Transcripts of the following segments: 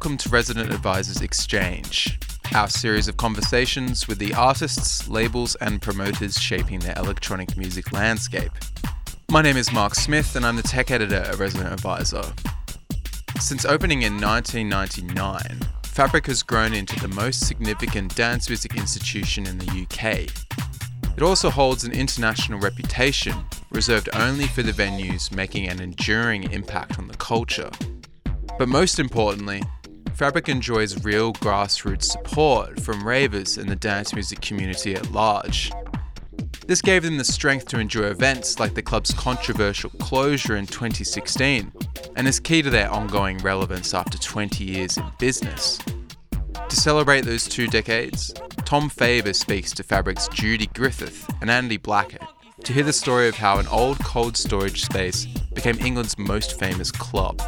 welcome to Resident Advisors Exchange, our series of conversations with the artists, labels, and promoters shaping the electronic music landscape. My name is Mark Smith, and I'm the tech editor at Resident Advisor. Since opening in 1999, Fabric has grown into the most significant dance music institution in the UK. It also holds an international reputation, reserved only for the venues making an enduring impact on the culture. But most importantly, Fabric enjoys real grassroots support from ravers and the dance music community at large. This gave them the strength to endure events like the club's controversial closure in 2016, and is key to their ongoing relevance after 20 years in business. To celebrate those two decades, Tom Faber speaks to Fabric's Judy Griffith and Andy Blackett to hear the story of how an old cold storage space became England's most famous club.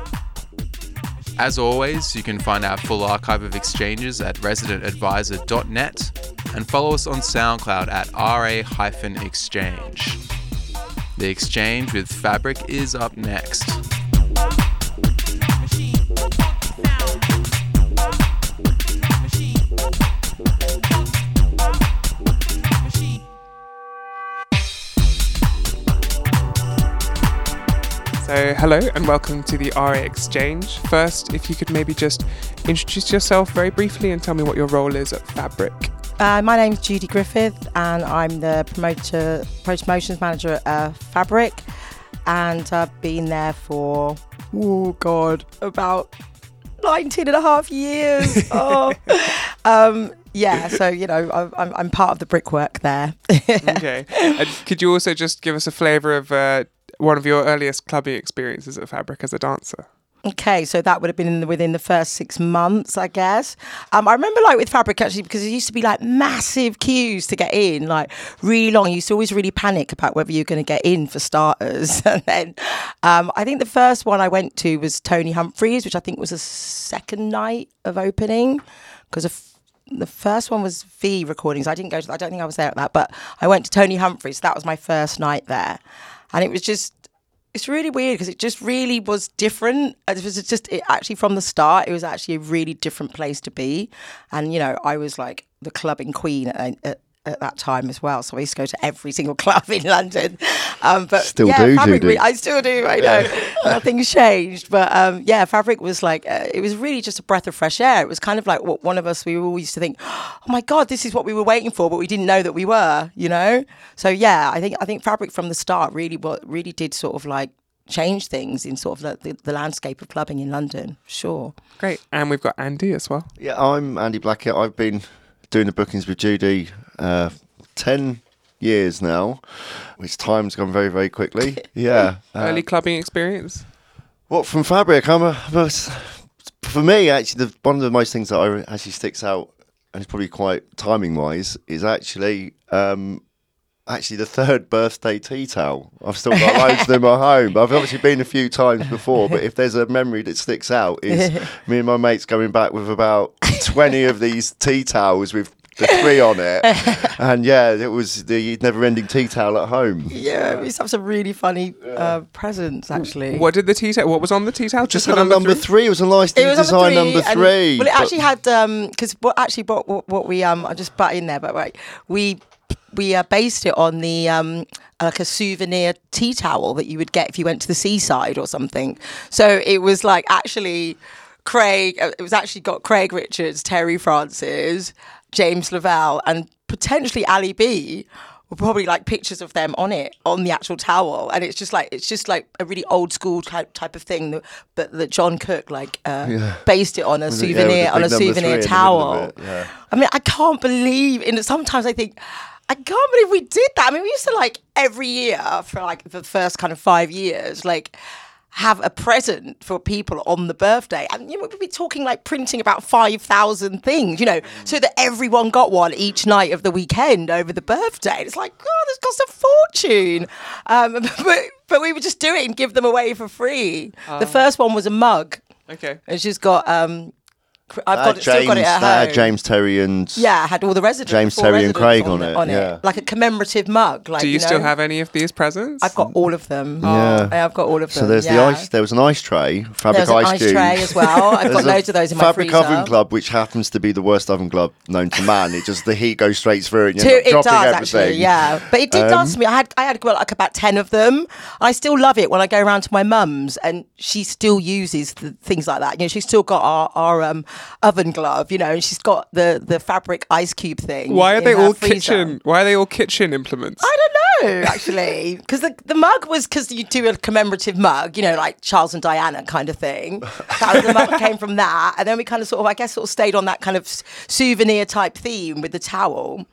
As always, you can find our full archive of exchanges at residentadvisor.net and follow us on SoundCloud at ra-exchange. The exchange with Fabric is up next. So, hello and welcome to the RA Exchange. First, if you could maybe just introduce yourself very briefly and tell me what your role is at Fabric. Uh, my name's Judy Griffith, and I'm the promoter, promotions manager at uh, Fabric, and I've been there for oh god, about 19 and a half years. oh, um, yeah. So you know, I'm, I'm part of the brickwork there. okay. And could you also just give us a flavour of uh, one of your earliest clubbing experiences at Fabric as a dancer? Okay, so that would have been in the, within the first six months, I guess. Um, I remember like with Fabric actually because it used to be like massive queues to get in, like really long. You used to always really panic about whether you're going to get in for starters. and then um, I think the first one I went to was Tony Humphries, which I think was the second night of opening because the first one was V recordings. I didn't go to. I don't think I was there at that, but I went to Tony Humphries. So that was my first night there, and it was just it's really weird because it just really was different. It was just it actually from the start. It was actually a really different place to be, and you know I was like the clubbing queen at, at, at that time as well. So I used to go to every single club in London. Um, but Still yeah, do, Fabric, Judy. I still do. I know nothing's changed, but um, yeah, Fabric was like uh, it was really just a breath of fresh air. It was kind of like what one of us we all used to think, oh my god, this is what we were waiting for, but we didn't know that we were. You know. So yeah, I think I think Fabric from the start really what really did sort of like change things in sort of the, the, the landscape of clubbing in London. Sure. Great. And we've got Andy as well. Yeah, I'm Andy Blackett. I've been doing the bookings with Judy uh, 10 years now, which time's gone very, very quickly. Yeah. Uh, Early clubbing experience. what from Fabric? I'm a, I'm a- for me, actually, the, one of the most things that I actually sticks out, and it's probably quite timing wise, is actually. Um, Actually, the third birthday tea towel. I've still got loads of them at home. I've obviously been a few times before, but if there's a memory that sticks out, is me and my mates going back with about twenty of these tea towels with the three on it, and yeah, it was the never-ending tea towel at home. Yeah, we used to have some really funny uh, presents actually. What did the tea towel? What was on the tea towel? Just the on number three. It was a nice It was design number number and- three. well, it but- actually had because what actually what, what what we um I just butt in there, but right, we we uh, based it on the um like a souvenir tea towel that you would get if you went to the seaside or something. So it was like actually Craig. uh, It was actually got Craig Richards, Terry Francis, James Lavelle, and potentially Ali B. Were probably like pictures of them on it on the actual towel, and it's just like it's just like a really old school type type of thing that, but that John Cook like uh, based it on a the- yeah, souvenir on a big number three in souvenir towel. yeah. I mean, I can't believe. In sometimes I think. I can't believe we did that. I mean, we used to like every year for like the first kind of five years, like have a present for people on the birthday. And you know, we'd be talking like printing about 5,000 things, you know, so that everyone got one each night of the weekend over the birthday. It's like, God, this costs a fortune. Um, but, but we would just do it and give them away for free. the first one was a mug. Okay. And she's got, um, I've got had it, still got it James, at that had. James Terry and Yeah, had all the residents. James four Terry and Craig on, on it, yeah. like a commemorative mug. Like, Do you, you still have any of these presents? I've got all of them. Yeah. Yeah, I've got all of them. So there's yeah. the ice. There was an ice tray, fabric There's an ice, ice tray as well. I've got loads of those in my fabric freezer. oven club, which happens to be the worst oven club known to man. It just the heat goes straight through it. And you Too, end it dropping does everything. actually, yeah. But it did Um, last me. I had I had well, like about ten of them. I still love it when I go around to my mum's and she still uses the things like that. You know, she's still got our, our um, oven glove. You know, and she's got the the fabric ice cube thing. Why are they all freezer. kitchen? Why are they all kitchen implements? I don't know, actually, because the, the mug was because you do a commemorative mug, you know, like Charles and Diana kind of thing. That was the mug came from that, and then we kind of sort of, I guess, sort of stayed on that kind of souvenir type theme with the towel.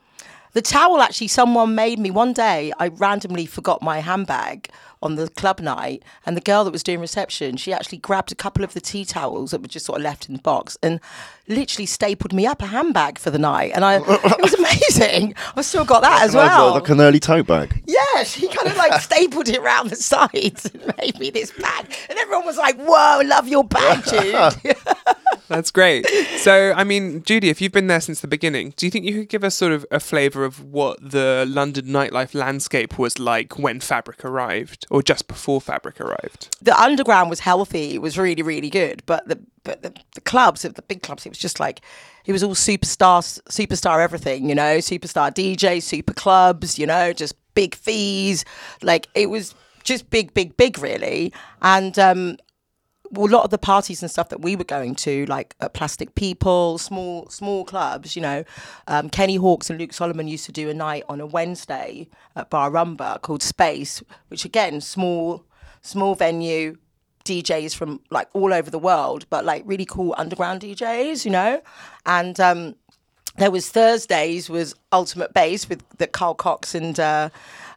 The towel actually, someone made me one day. I randomly forgot my handbag on the club night, and the girl that was doing reception, she actually grabbed a couple of the tea towels that were just sort of left in the box and literally stapled me up a handbag for the night, and I it was amazing. I've still got that as well. Like an early tote bag. Yeah, she kind of like stapled it around the sides and made me this bag. And everyone was like, whoa, love your bag, Jude. That's great. So, I mean, Judy, if you've been there since the beginning, do you think you could give us sort of a flavour of what the London nightlife landscape was like when Fabric arrived, or just before Fabric arrived? the underground was healthy. It was really, really good. But the but the, the clubs, the big clubs, it was just like it was all superstar, superstar everything. You know, superstar DJs, super clubs. You know, just big fees. Like it was just big, big, big, really. And um, well, a lot of the parties and stuff that we were going to, like uh, Plastic People, small small clubs, you know, um, Kenny Hawkes and Luke Solomon used to do a night on a Wednesday at Bar Rumba called Space, which again, small small venue, DJs from like all over the world, but like really cool underground DJs, you know, and um, there was Thursdays was Ultimate Base with that Carl Cox and uh,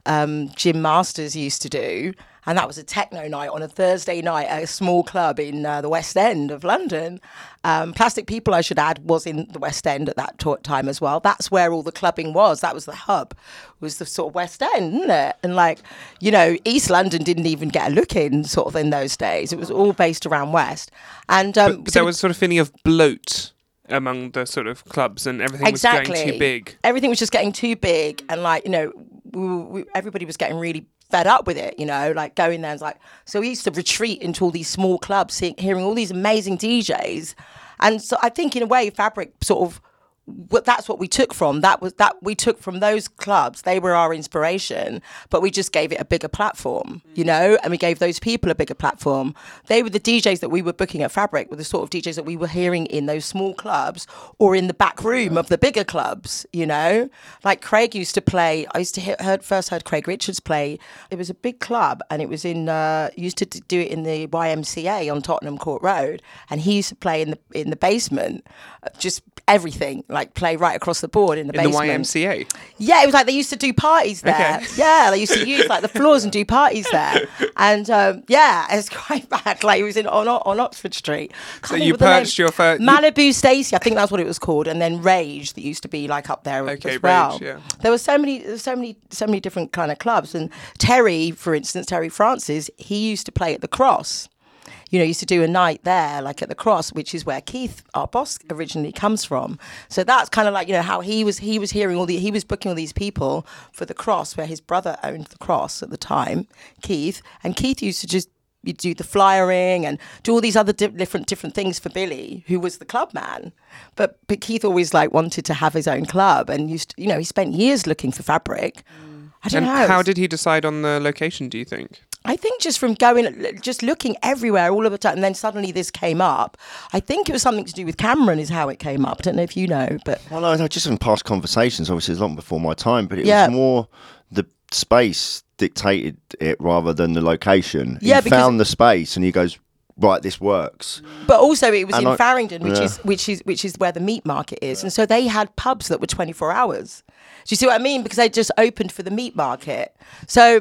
um, Jim Masters used to do, and that was a techno night on a Thursday night at a small club in uh, the West End of London. Um, Plastic People, I should add, was in the West End at that t- time as well. That's where all the clubbing was. That was the hub, was the sort of West End, isn't it? And like, you know, East London didn't even get a look in sort of in those days. It was all based around West, and um, But so there was sort of feeling of bloat among the sort of clubs, and everything was going too big. Everything was just getting too big, and like you know, we, we, everybody was getting really fed up with it. You know, like going there and like so we used to retreat into all these small clubs, seeing, hearing all these amazing DJs, and so I think in a way, Fabric sort of. That's what we took from. That was that we took from those clubs. They were our inspiration but we just gave it a bigger platform you know and we gave those people a bigger platform. They were the DJs that we were booking at Fabric were the sort of DJs that we were hearing in those small clubs or in the back room of the bigger clubs you know? Like Craig used to play I used to hear, heard first heard Craig Richards play. It was a big club and it was in uh, used to do it in the YMCA on Tottenham Court Road. And he used to play in the in the basement just everything like play right across the board in the In the YMCA. yeah, it was like they used to do parties there. Okay. Yeah, they used to use like the floors and do parties there. And um, yeah, it's quite bad. Like it was in on on Oxford Street. So Can't you the name. perched your fir- you- Malibu Stacy, I think that's what it was called, and then Rage that used to be like up there Okay, as well. Rage, yeah. There were so many, so many, so many different kind of clubs. And Terry, for instance, Terry Francis, he used to play at the Cross you know, used to do a night there, like at the Cross, which is where Keith, our boss, originally comes from. So that's kind of like you know how he was he was hearing all the he was booking all these people for the Cross, where his brother owned the Cross at the time, Keith, and Keith used to just you do the flyering and do all these other di- different different things for Billy, who was the club man. But but Keith always like wanted to have his own club, and used to, you know he spent years looking for fabric. Mm. I don't And know. how did he decide on the location, do you think? I think just from going, just looking everywhere all of the time, and then suddenly this came up. I think it was something to do with Cameron, is how it came up. I don't know if you know, but Well, no, no, just in past conversations, obviously, it's long before my time, but it Yeah. was more the space dictated it rather than the location. Yeah, he found the space and he goes, right, this works. but also it was And in I- Farringdon, which yeah. is which is which is where the meat market is, and so they had pubs that were twenty four hours. Do you see what I mean? Because they just opened for the meat market, so.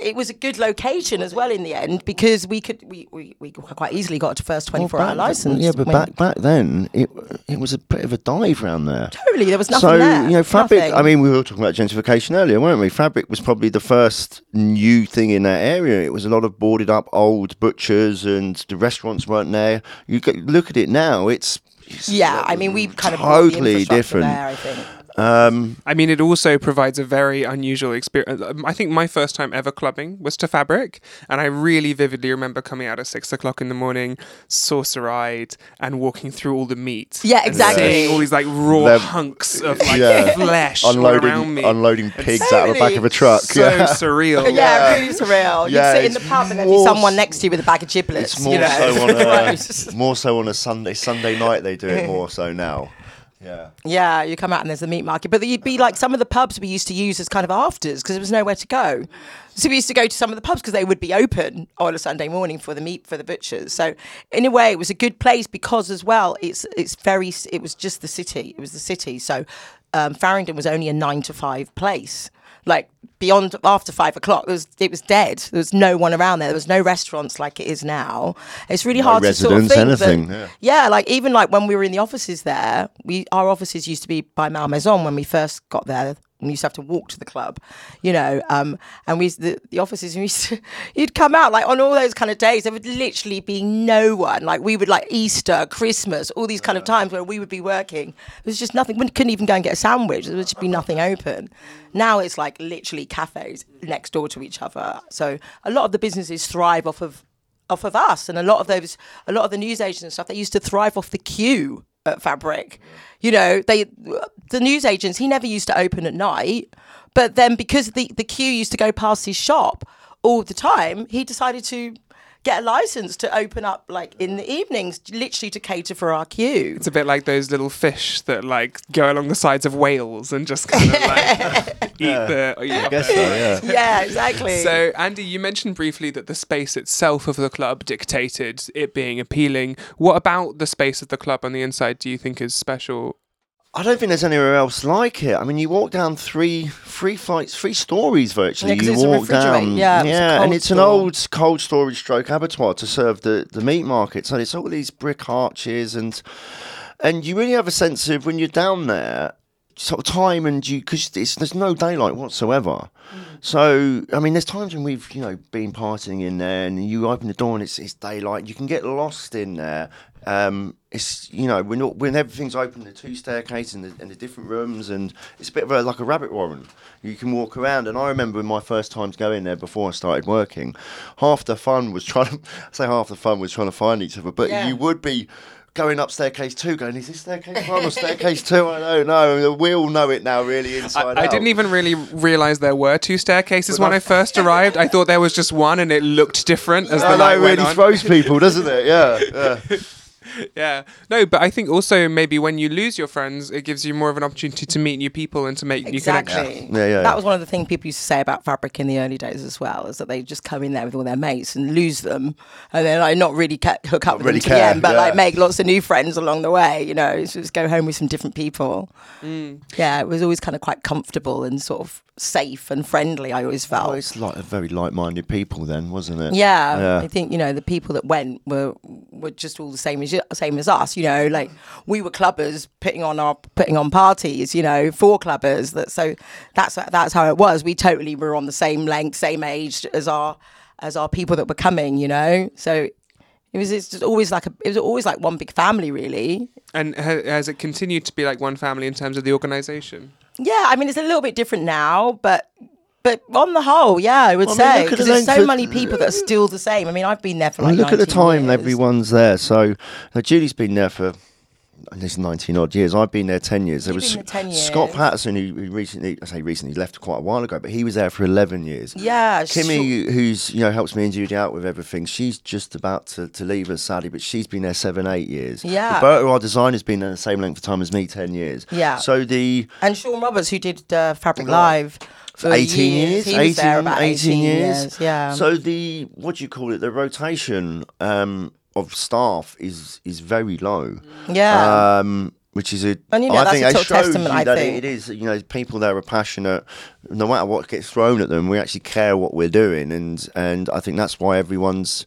It was a good location as well in the end because we could we, we, we quite easily got to first twenty four Well, hour license. Yeah, but back back then it it was a bit of a dive round there. totally there was nothing so there. you know, fabric. nothing. I mean, we were talking about gentrification earlier, weren't we? Fabric was probably the first new thing in that area. It was a lot of boarded up old butchers, and the restaurants weren't there. You look at it now; it's, it's yeah, I mean we kind of totally different. There, I think. Um, I mean, it also provides a very unusual experience. Um, I think my first time ever clubbing was to Fabric, and I really vividly remember coming out at six o'clock in the morning, saucer-eyed, and walking through all the meat. Yeah, and exactly. seeing all these like raw Them- hunks of like Yeah. flesh all around unloading me. unloading pigs out of the back of a truck. so yeah. surreal. Yeah, really surreal. You'd sit in the it's pub and there'd be someone next to you with a bag of giblets. It's more you know? so on a more so on a Sunday Sunday night. They do it more so now. Yeah. Yeah, you come out and there's the meat market, but you'd be like some of the pubs we used to use as kind of afters because there was nowhere to go. So we used to go to some of the pubs because they would be open on a Sunday morning for the meat for the butchers. So in a way, it was a good place because as well, it's it's very it was just the city. It was the city. So um, Farringdon was only a nine to five place. Like beyond after five o'clock, it was it was dead. There was no one around there. There was no restaurants like it is now. It's really hard to sort of think. anything, that- yeah. yeah, like even like when we were in the offices there, we our offices used to be by Malmaison when we first got there. We used to have to walk to the club, you know, um, and we the, the offices. We used to, you'd come out like on all those kind of days. There would literally be no one. Like we would like Easter, Christmas, all these kind of times where we would be working. There was just nothing. We couldn't even go and get a sandwich. There would just be nothing open. Now it's like literally cafes next door to each other. So a lot of the businesses thrive off of off of us and a lot of those a lot of the news agents and stuff they used to thrive off the queue fabric. You know they the news agents he never used to open at night but then because the the queue used to go past his shop all the time he decided to get a license to open up like in the evenings literally to cater for our queue It's a bit like those little fish that like go along the sides of whales and just kind of like eat the. Eat I guess so. Yeah. yeah exactly So, Andy, you mentioned briefly that the space itself of the club dictated it being appealing. What about the space of the club on the inside do you think is special? I don't think there's anywhere else like it. I mean, you walk down three, three flights, three stories virtually. Yeah, you it's walk down, Yeah, it was a and it's an old cold storage stroke abattoir to serve the, the meat market. So it's all these brick arches, and and you really have a sense of when you're down there, sort of time, and you because there's no daylight whatsoever. Mm. So I mean, there's times when we've you know been partying in there, and you open the door and it's it's daylight. You can get lost in there. Um, it's you know when when everything's open, the two staircases and the, and the different rooms, and it's a bit of a, like a rabbit warren. You can walk around, and I remember my first times going there before I started working. Half the fun was trying to I say half the fun was trying to find each other, but Yeah. you would be. Going up staircase two, going, is this staircase one or staircase two? I don't know. We all know it now, really, inside I out. didn't even really realize there were two staircases But when I- I first arrived. I thought there was just one, and it looked different as the I know, night it went really on. throws people, doesn't it? Yeah. yeah. Yeah, no, but I think also maybe when you lose your friends, it gives you more of an opportunity to meet new people and to make new connections. Exactly. Yeah, yeah, That yeah. was one of the things people used to say about Fabric in the early days as well, is that they just come in there with all their mates and lose them, and then like not really ca- hook up with really them to the end, but yeah. like make lots of new friends along the way. You know, just go home with some different people. Mm. Yeah, it was always kind of quite comfortable and sort of safe and friendly. I always felt. Oh, it's like a very like-minded people then, wasn't it? Yeah, Yeah. I think you know the people that went were were just all the same as same as us. You know, like we were clubbers putting on our putting on parties. You know, for clubbers. That so that's that's how it was. We totally were on the same length, same age as our as our people that were coming. You know, so it was it's just always like a it was always like one big family, really. And ha- has it continued to be like one family in terms of the organization? Yeah, I mean it's a little bit different now, but. But on the whole, yeah, I would I mean, say look at because there's so many people that are still the same. I mean, I've been there for I like mean, look at the time years. everyone's there. So, uh, Julie's been there for at least 19 odd years. I've been there 10 years. There You've was there 10 Scott. Patterson, who recently, I say recently, left quite a while ago, but he was there for 11 years. Yeah, Kimmy, sure. who's you know helps me and Judy out with everything, she's just about to, to leave us sadly, but she's been there seven, eight years. Yeah. Roberta, our designer's been there the same length of time as me, ten years. Yeah. So the And Sean Roberts, who did uh, Fabric Live. Live for 18 years, was there about 18, years. Yeah. So the what do you call it? The rotation um, of staff is is very low. yeah. Um, which is a. And you know, I that's think a it shows testament, you I that think. it is. You know, people there are passionate. No matter what gets thrown at them, we actually care what we're doing, and and I think that's why everyone's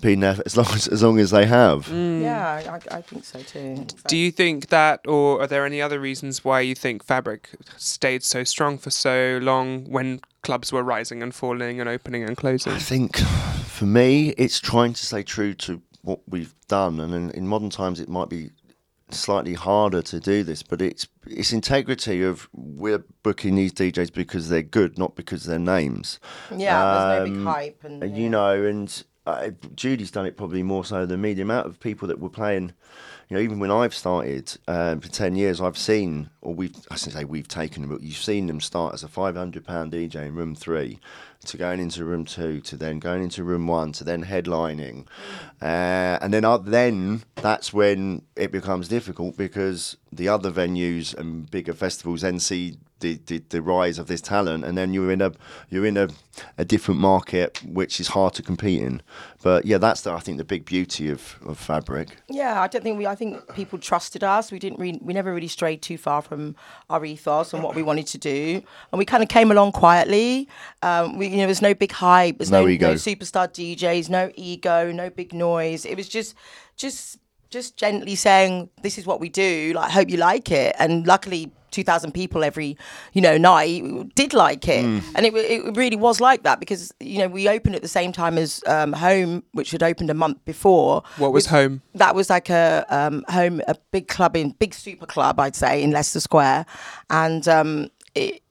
been there as long as, as long as they have. Yeah, I, I think so too. Do you think that, or are there any other reasons why you think Fabric stayed so strong for so long when clubs were rising and falling and opening and closing? I think for me, it's trying to stay true to what we've done, and in, in modern times, it might be slightly harder to do this, but it's it's integrity of we're booking these DJs because they're good, not because they're names. Yeah, there's no big Um, hype, and And, yeah. you know, and uh, Judy's done it probably more so than me. The amount of people that were playing, you know, even when I've started um, for ten years, I've seen, or we've, I shouldn't say we've taken them, but you've seen them start as a five hundred pound DJ in room three, to going into room two, to then going into room one, to then headlining, uh, and then uh, then that's when it becomes difficult because the other venues and bigger festivals then see the, the, the rise of this talent, and then you're in a you're in a, a different market which is hard to compete in. But yeah, that's the, I think the big beauty of, of Fabric. Yeah, I don't think we. I think people trusted us. We didn't. Re- we never really strayed too far from our ethos and what we wanted to do, and we kind of came along quietly. Um, we, you know, there's no big hype. There's No no, ego. no superstar DJs, no ego, no big noise. It was just, just, just gently saying, "This is what we do. Like, hope you like it." And luckily. 2000 people every you know night did like it Mm. and it, it really was like that because you know we opened at the same time as um, home which had opened a month before What was home? that was like a um, home, a big club in big super club, I'd say, in Leicester Square, and um, it,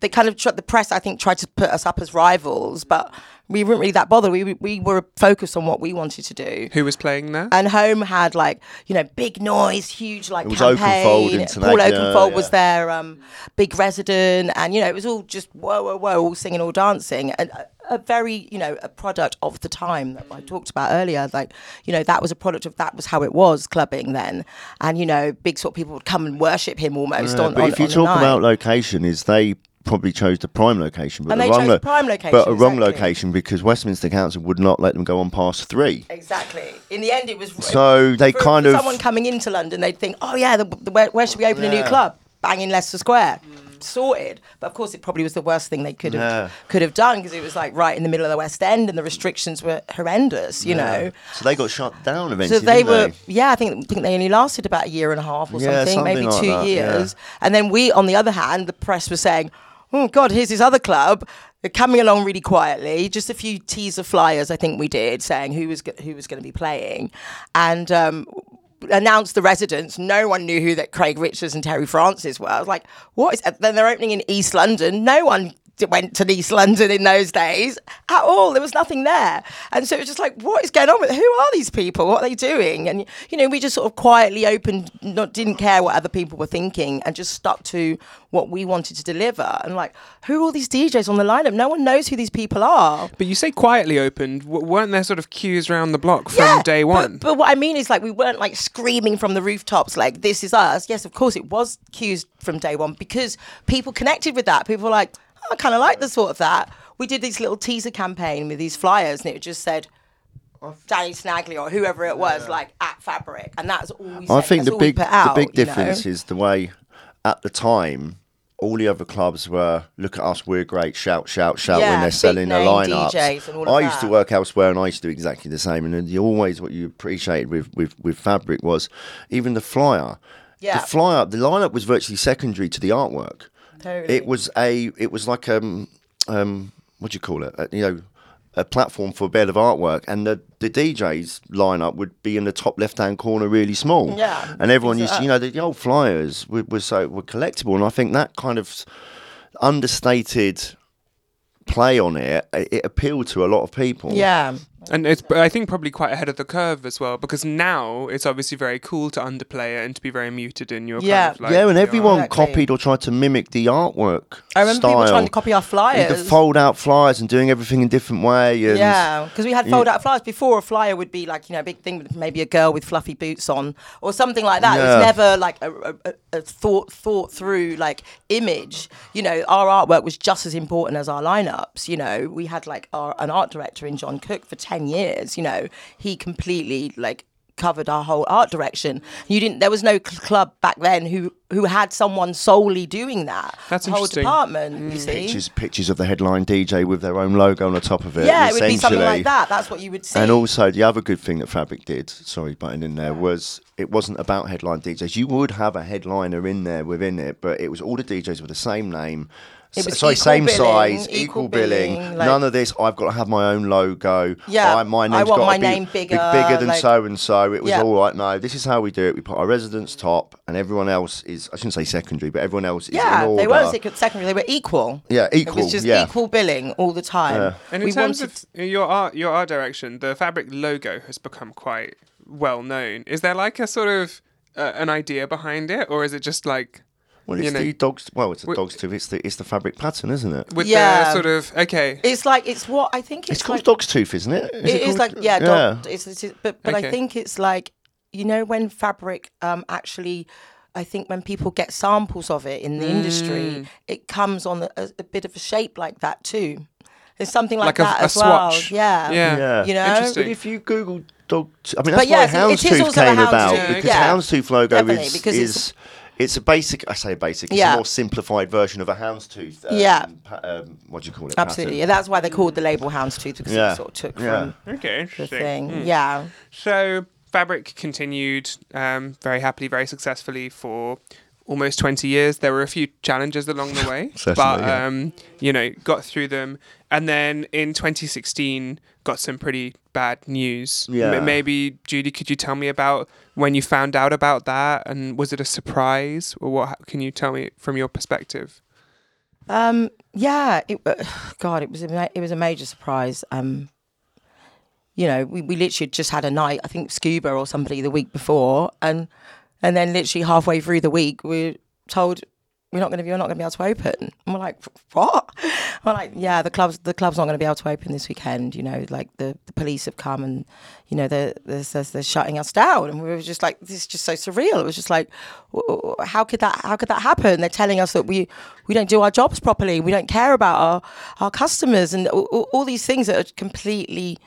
they kind of tr- the press, I think, tried to put us up as rivals, but we weren't really that bothered. We we were focused on what we wanted to do. Who was playing there? And home had like you know big noise, huge like It was campaign. Oakenfold in Paul Tenaglia, Oakenfold was yeah. their um, big resident, and you know it was all just whoa, whoa, whoa, all singing, all dancing, and a, a very you know a product of the time that I talked about earlier. Like you know that was a product of that was how it was clubbing then, and you know big sort of people would come and worship him almost Yeah, on. but on, if you on talk about location, is they probably chose the prime location, but And the they wrong chose the prime location, but a wrong location because Westminster Council would not let them go on past three. Exactly. In the end, it was So they for, kind for of someone coming into London, they'd think, oh yeah, the, the, where, where should we open a new club? Bang in Leicester Square. Sorted, but of course it probably was the worst thing they could have Yeah. could have done because it was like right in the middle of the West End and the restrictions were horrendous, you know. So they got shut down eventually. So they were, they? yeah, I think think they only lasted about a year and a half or Yeah, something, something maybe like two that, yeah. years. And then we, on the other hand, the press was saying, "Oh God, here's this other club." They're coming along really quietly. Just a few teaser flyers, I think we did, saying who was who was going to be playing, and. Um, announced the residents no one knew who that craig richards and terry francis were i was like what is then they're opening in east london no one went to East London in those days at all. There was nothing there, and so it was just like, what is going on with? Who are these people? What are they doing? And you know, we just sort of quietly opened, not didn't care what other people were thinking, and just stuck to what we wanted to deliver. And like, who are all these DJs on the lineup? No one knows who these people are. But you say quietly opened. W- weren't there sort of queues around the block from day one? But, what I mean is, like, we weren't like screaming from the rooftops, like, this is us. Yes, of course, it was queues from day one because people connected with that. People were like, I kind of like the thought of that. We did this little teaser campaign with these flyers, and it just said, Danny Snagley or whoever it was, like at Fabric, and that's all we. I said. think That's the all we big put out, the big you know? difference is the way at the time all the other clubs were look at us we're great shout shout shout Yeah, when they're selling their name lineups. DJs and all of I used to work elsewhere and I used to do exactly the same and then you always what you appreciated with with with Fabric was even the flyer. Yeah. The flyer the lineup was virtually secondary to the artwork. Totally. It was a it was like um um what do you call it? Uh, you know a platform for a bed of artwork, and the, the DJ's lineup would be in the top left hand corner, really small. Yeah, and everyone used, to, you know, the, the old flyers were, were so were collectible, and I think that kind of understated play on it, it it appealed to a lot of people. Yeah. And it's, I think, probably quite ahead of the curve as well, because now it's obviously very cool to underplay it and to be very muted in your Yeah. kind of like. yeah, and everyone Exactly. copied or tried to mimic the artwork. I remember style. people trying to copy our With flyers. the fold out flyers and doing everything in different way. And Yeah, because we had fold out flyers before. A flyer would be like you know a big thing maybe a girl with fluffy boots on or something like that. It Yeah. was never like a, a, a- a thought thought through like image. You know, our artwork was just as important as our lineups. You know, we had like our an art director in John Cook for ten years. You know, he completely like covered our whole art direction. You didn't. There was no cl- club back then who who had someone solely doing that. That's the whole interesting. department. You mm. see. Pictures, pictures of the headline DJ with their own logo on the top of it. Yeah, it would be something like that. That's what you would see. And also, the other good thing that Fabric did, sorry, butting in there, was it wasn't about headline DJs. You would have a headliner in there within it, but it was all the DJs with the same name. It s- was sorry, equal same billing, size, equal equal billing. billing, like- None of this. I've got to have my own logo. Yeah, I, my I name's want got my to be name big- bigger, bigger than like- so and so. It was Yeah. all right. No, this is how we do it. We put our residence top, and everyone else is. I shouldn't say secondary, but everyone else is yeah, in order. they weren't secondary. They were equal. Yeah, equal. It equal. was just yeah. equal billing all the time. And in we terms wanted of your art, your art direction, the fabric logo has become quite well known. Is there like a sort of uh, an idea behind it, or is it just like Well, it's you know- the dogs. Well, it's a Wi- dog's tooth. It's the it's the fabric pattern, isn't it? with Yeah. the sort of okay? It's like it's what I think it's, It's called like, dog's tooth, isn't it? Is it is like yeah, dog, It's, it's, but but Okay. I think it's like you know when fabric um actually. I think when people get samples of it in the Mm. industry, it comes on a, a, a bit of a shape like that too. It's something like, Like that a as well. swatch. Yeah. Yeah. Yeah. You know? But if you Google dog, t- I mean that's But yes, why it is houndstooth also a came about houndstooth, because yeah. houndstooth logo Definitely, is because is it's- it's a basic. I say basic. It's Yeah. a more simplified version of a houndstooth. Um, Yeah. pa- um, what do you call it? Absolutely. pattern. Yeah, that's why they called the label houndstooth because Yeah. it sort of took Yeah. from Okay, the interesting. thing. Hmm. Yeah. So fabric continued um, very happily, very successfully for almost 20 years. There were a few challenges along the way, but yeah. um, you know, got through them. And then in 2016, got some pretty bad news. M- Yeah. maybe Judy, could you tell me about when you found out about that, and was it a surprise, or what? Can you tell me from your perspective? Um, yeah, it, uh, God, it was a it was a major surprise. Um, you know, we, we literally just had a night. I think Scuba or somebody the week before, and and then literally halfway through the week, we were told we're not going to be, you're not going to be able to open. And we're like, what? We're like, yeah, the club's the club's not going to be able to open this weekend. You know, like the, the police have come and you know they're, they're they're shutting us down, and we were just like, this is just so surreal. It was just like, how could that how could that happen? They're telling us that we we don't do our jobs properly, we don't care about our our customers, and all- all these things that are completely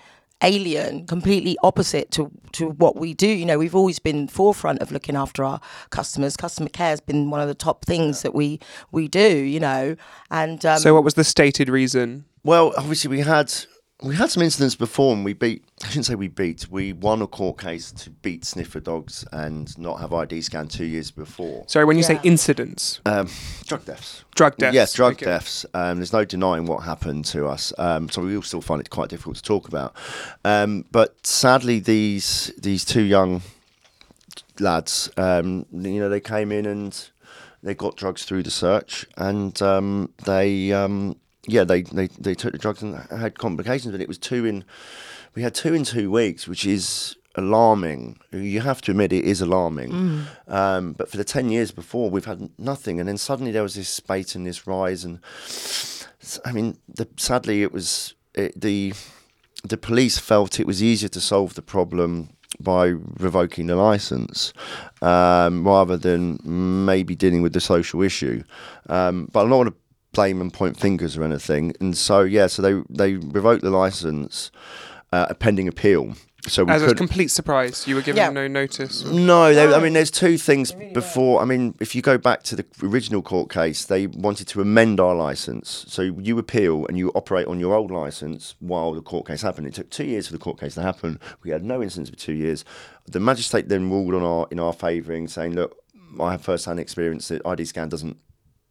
alien, completely opposite to to what we do. You know, we've always been forefront of looking after our customers. Customer care has been one of the top things that we we do. You know, and um, so, what was the stated reason? Well, obviously we had we had some incidents before, and we beat. I shouldn't say we beat. We won a court case to beat sniffer dogs and not have ID scan two years before. Sorry, when you say incidents, Um, drug deaths. drug deaths. Yes, drug Okay. deaths. Um, there's no denying what happened to us. Um, so we all still find it quite difficult to talk about. Um, but sadly, these these two young lads, um, you know, they came in and they got drugs through the search, and um, they, um, yeah, they, they they took the drugs and had complications. But it was two in, we had two in two weeks, which is alarming. You have to admit it is alarming. Um, but for the ten years before, we've had nothing, and then suddenly there was this spate and this rise, and I mean, the, sadly, it was it, the the police felt it was easier to solve the problem by revoking the license um, rather than maybe dealing with the social issue. Um, but I'm not going to blame and point fingers or anything. And so yeah, so they they revoked the license uh, pending appeal. So we As a complete surprise, you were given Yeah. no notice. no, they, I mean, there's two things before. I mean, if you go back to the original court case, they wanted to amend our license. So you appeal and you operate on your old license while the court case happened. It took two years for the court case to happen. We had no incidents for two years. The magistrate then ruled on our in our favouring, saying, "Look, I have first-hand experience that ID scan doesn't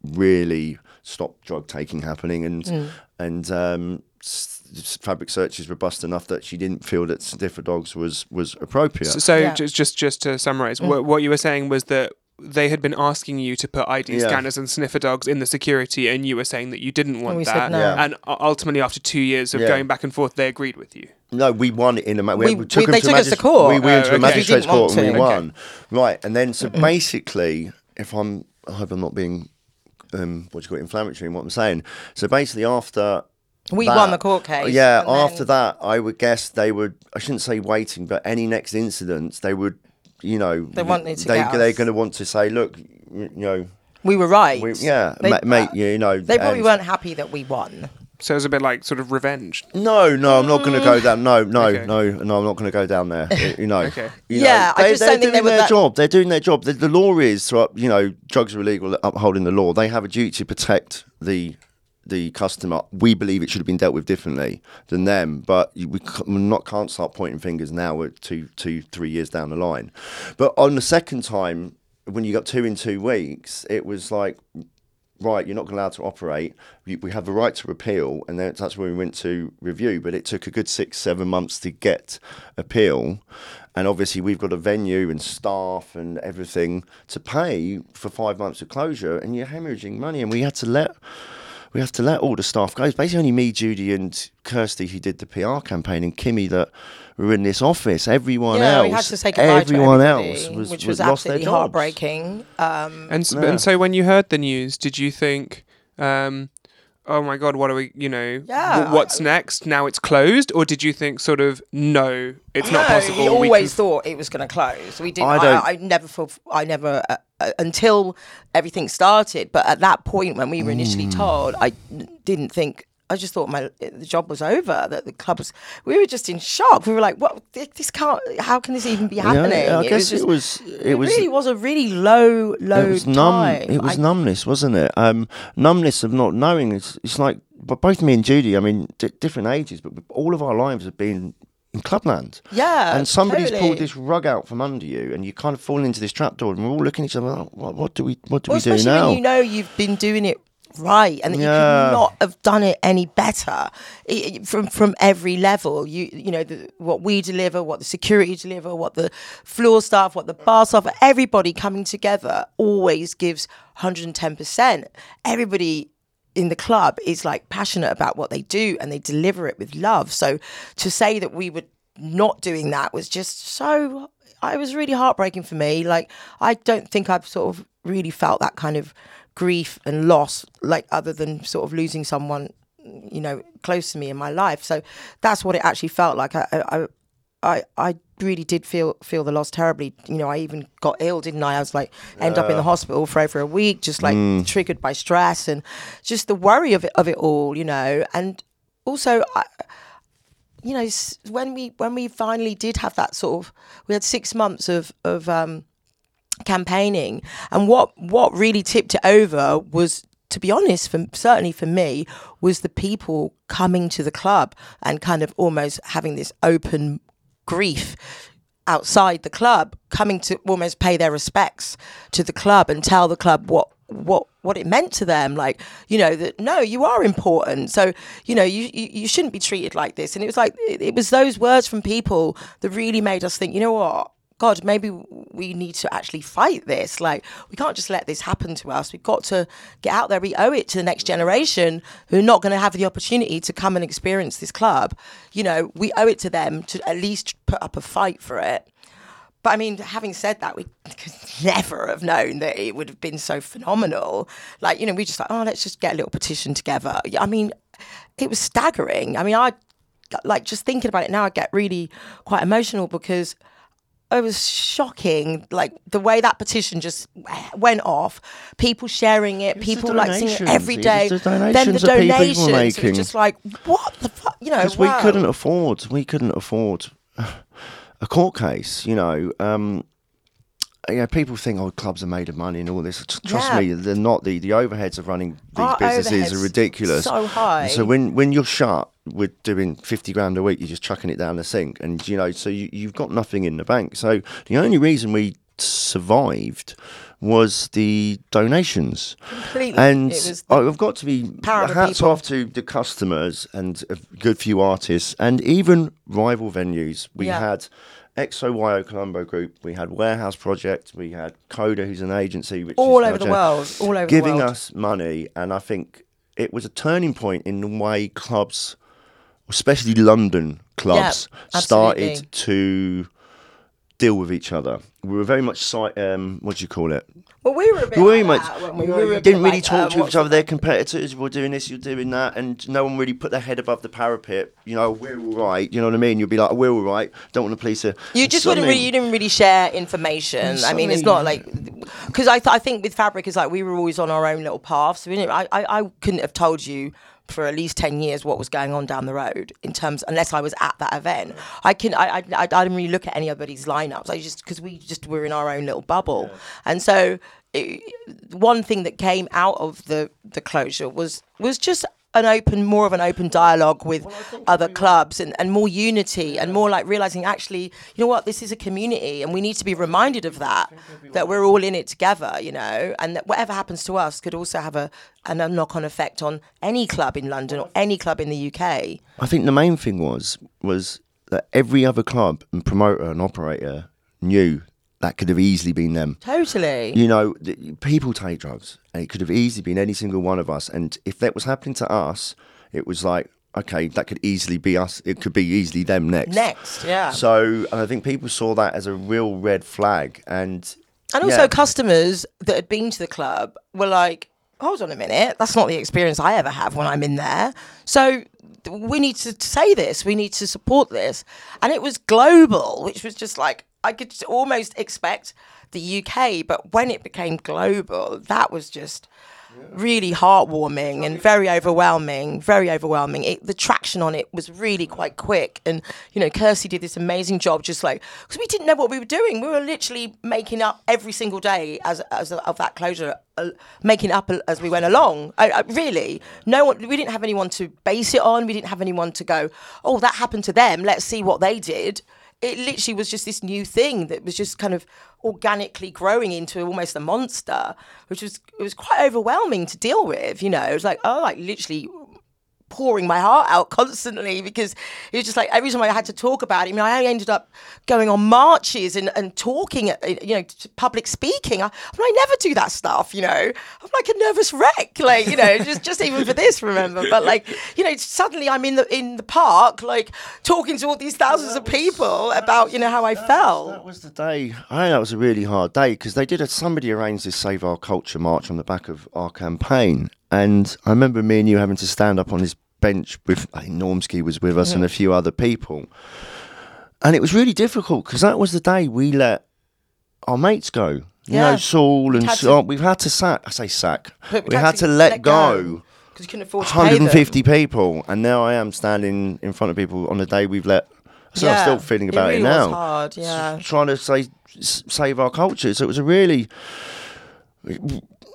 really stop drug taking happening, and mm. and um, s- s- fabric search is robust enough that she didn't feel that sniffer dogs was was appropriate." So, so Yeah. just just just to summarize, mm. what, what you were saying was that they had been asking you to put ID Yeah. scanners and sniffer dogs in the security, and you were saying that you didn't want we said that. no. Yeah. And ultimately, after two years of Yeah. going back and forth, they agreed with you. No, we won it in a. Ma- We- we, we- took they them took us to court. We, we went Oh, to a okay. magistrate's didn't court and we want to. won. Right, and then so mm. basically, if I'm, I hope I'm not being, um, what do you call it, inflammatory in what I'm saying. So basically, after we that- won the court case. Yeah, and then- after that, I would guess they would. I shouldn't say waiting, but any next incidents, they would, you know, They wanted to They, they're going to want to say, look, you, know, we were right. we, yeah, They- ma- mate, you know, They probably and- weren't happy that we won. So it was a bit like sort of revenge. No, no, I'm not going to go mm. down. No, no, Okay. no, no, I'm not going to go down there. you know. Okay. You Yeah, I they, just they're don't think doing they were their that- job. They're doing their job. The, the law is, to, you know, drugs are illegal. Upholding the law, they have a duty to protect the the customer. We believe it should have been dealt with differently than them, but you- we c- we're not can't start pointing fingers now. We're two, two, three years down the line. But on the second time, when you got two in two weeks, it was like right, you're not allowed to operate. We, have the right to appeal, and then that's when we went to review. But it took a good six, seven months to get appeal, and obviously we've got a venue and staff and everything to pay for five months of closure, and you're hemorrhaging money, and we had to let. We have to let all the staff go. It's basically only me, Judy, and Kirsty who did the PR campaign, and Kimmy that were in this office. Everyone yeah, else, we had to say goodbye everyone to else was, which was was lost their absolutely jobs. heartbreaking. Um, And, s Yeah. and so when you heard the news, did you think, um, oh my God, what are we, you know, wh- Yeah, what's next? Now it's closed? Or did you think, sort of, no, it's not possible? We we always can- thought it was going to close. We didn't. I I, don't- I, I never thought. I never uh, uh, until everything started. But at that point, when we were initially Mm. told, I n- didn't think. I just thought my the job was over. That the club was. We were just in shock. We were like, "What? This can't. How can this even be happening?" Yeah, I It guess just- it was. It, It, was. really was a really low, low it was numb. time. It was I- numbness, wasn't it? Um, numbness of not knowing. It's, it's like, but both me and Judy. I mean, d- different ages, but all of our lives have been in clubland. Yeah, and somebody's totally. pulled this rug out from under you, and you kind of fall into this trapdoor, and we're all looking at each other. Like, what, what do we? What do Well, we do now? you know you've been doing it right and that Yeah. you could not have done it any better I- I- from from every level. You you know the, what we deliver, what the security deliver, what the floor staff, what the bar staff, everybody coming together always gives 110 percent. Everybody in the club is like passionate about what they do and they deliver it with love. So to say that we were not doing that was just so it was really heartbreaking for me. Like I don't think I've sort of really felt that kind of grief and loss like other than sort of losing someone you know close to me in my life. So that's what it actually felt like. I I I, I really did feel feel the loss terribly. You know, I even got ill, didn't I? I was like end up in the hospital for over a week, just like triggered by stress and just the worry of it of it all. You know, and also I, you know, when we when we finally did have that sort of, we had six months of of um, campaigning, and what what really tipped it over was, to be honest, for certainly for me, was the people coming to the club and kind of almost having this open grief outside the club, coming to almost pay their respects to the club and tell the club what what what it meant to them. Like you know that no you are important. So you know you you, you shouldn't be treated like this. And it was like it, it was those words from people that really made us think you know what god maybe we need to actually fight this like we can't just let this happen to us we've got to get out there we owe it to the next generation who are not going to have the opportunity to come and experience this club you know we owe it to them to at least put up a fight for it but I mean, having said that, we could never have known that it would have been so phenomenal. Like, you know, we just like, oh, let's just get a little petition together. I mean, it was staggering. I mean, I like just thinking about it now, I get really quite emotional because it was shocking. Like the way that petition just went off, people sharing it, the people like seeing it every day It the then the donations people donations, it was just like, what the fuck? You know, because wow. we couldn't afford we couldn't afford a court case you know um you know, people think, oh, clubs are made of money and all this. Trust Yeah. me, they're not. The, the overheads of running these Our businesses are ridiculous. so high. So when, when you're shut with doing 50 grand a week, you're just chucking it down the sink. And, you know, so you, you've got nothing in the bank. So the only reason we survived was the donations. Completely. And It was I- I've got to be hats off to the customers and a good few artists and even rival venues. We Yeah. had XOYO Columbo Group, we had Warehouse Project, we had Coda, who's an agency, which all over the gen- world, all over giving the world. Giving us money. And I think it was a turning point in the way clubs, especially London clubs, absolutely. started to deal with each other. We were very much, si- um, what do you call it? Well, we were a bit We very like much that, weren't we? we We were didn't really like, talk um, to each other. Their competitors were doing this, you're doing that, and no one really put their head above the parapet. You know, we're all right. You know what I mean? You'd be like, we're all right. Don't want the police to. You just wouldn't Suddenly- really, you didn't really share information. I mean, it's not like because I, th- I think with fabric it's like we were always on our own little paths. We didn't, I, I, I couldn't have told you for at least 10 years what was going on down the road in terms unless I was at that event. I can I I, I, didn't really look at anybody's lineups. I just because we just were in our own little bubble. And so it, one thing that came out of the the closure was was just an open more of an open dialogue with other clubs and, and more unity and more like realizing actually you know what this is a community and we need to be reminded of that that we're all in it together you know and that whatever happens to us could also have a, an, a knock-on effect on any club in london or any club in the uk I think the main thing was was that every other club and promoter and operator knew that could have easily been them. totally You know, th- people take drugs, and it could have easily been any single one of us. And if that was happening to us, it was like, okay, that could easily be us. It could be easily them next. next yeah So, and I think people saw that as a real red flag, and And also, yeah. customers that had been to the club were like, hold on a minute, that's not the experience I ever have when I'm in there. So we need to say this, we need to support this. And it was global, which was just like, I could almost expect the UK, but when it became global, that was just really heartwarming and very overwhelming. Very overwhelming. It, the traction on it was really quite quick, and you know, Kirsty did this amazing job, just like because we didn't know what we were doing. We were literally making up every single day as as of that closure, uh, making up as we went along. I, I, really, no one. We didn't have anyone to base it on. We didn't have anyone to go, oh, that happened to them. Let's see what they did it literally was just this new thing that was just kind of organically growing into almost a monster, which was it was quite overwhelming to deal with. You know, it was like oh, like literally pouring my heart out constantly because it was just like every time I had to talk about it. I mean, I ended up going on marches and, and talking, at, you know, public speaking. I, I, never do that stuff, you know. I'm like a nervous wreck, like you know, just just even for this, remember. But like, you know, suddenly I'm in the in the park, like talking to all these thousands of people about you know how I felt. That was the day. I know that was a really hard day because they did. A, somebody arranged this Save Our Culture march on the back of our campaign, and I remember me and you having to stand up on this bench with. I think Normski was with us and a few other people, and it was really difficult because that was the day we let our mates go. You Yeah. know, Saul and to- Saul. We've had to sack. I say sack. We had to let go. because you couldn't afford to pay them. 150 people, and now I am standing in front of people on the day we've let. So I'm Yeah, still feeling about it, really now. Was hard, yeah. S- trying to say, s- save our culture. So it was a really,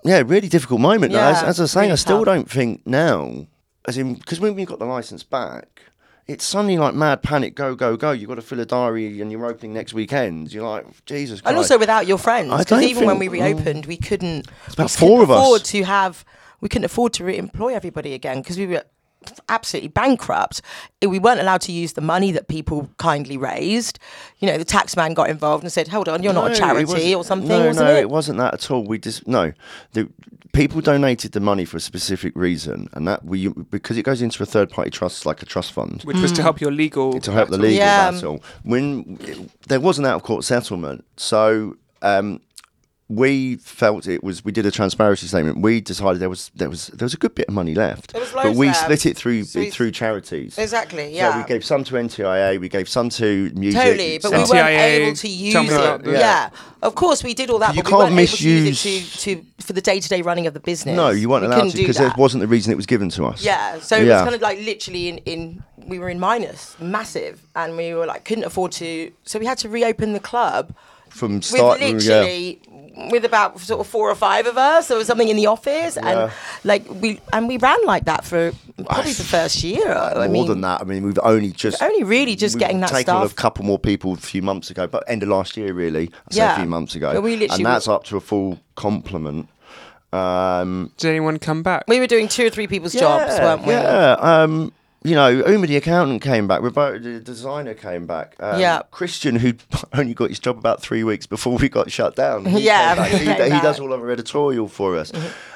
yeah, really difficult moment. as, Yeah, as I was saying, really I still tough. don't think now, as in, because when we got the license back, it's suddenly like mad panic, go, go, go. You've got to fill a diary and you're opening next weekend. You're like, Jesus Christ. And also without your friends, because even when we reopened, we couldn't. about we couldn't four of us. afford to have. We couldn't afford to re-employ everybody again because we were absolutely bankrupt. We weren't allowed to use the money that people kindly raised. You know, the tax man got involved and said, "Hold on, you're not a charity or something." No, wasn't no, it? it wasn't that at all. We just no. The people donated the money for a specific reason, and that we because it goes into a third party trust like a trust fund which was to help your legal to help the legal Yeah. battle. When there was an out of court settlement, so. Um, we felt it was. We did a transparency statement. We decided there was there was there was a good bit of money left, There was but we there. split it through So we- through charities. Exactly. So Yeah. we gave some to NTIA, we gave some to music. Totally, but we weren't NTIA, able to use it. about Yeah. that. of course we did all that, You but can't we weren't able to use misuse- it to, to for the day to day running of the business. No, you weren't We allowed to because that. it wasn't the reason it was given to us. Yeah, so it was kind of like literally in, in we were in minus, massive, and we were like couldn't afford to, so we had to reopen the club From with start, yeah. Literally with about sort of four or five of us. There was something in the office, Yeah. and like we and we ran like that for probably the first year. I more mean, than that. I mean, we've only just only really just we've getting that taken on a stuff. couple more people a few months ago, but end of last year, really. I say Yeah. a few months ago, But we literally and that's up to a full complement. Um, did anyone come back We were doing two or three people's jobs, weren't we? Yeah. Um, you know, Uma the accountant came back. Roberta the designer came back. Um, Yeah. Christian, who only got his job about three weeks before we got shut down. he Yeah, he he. Mm-hmm. does all of our editorial for us.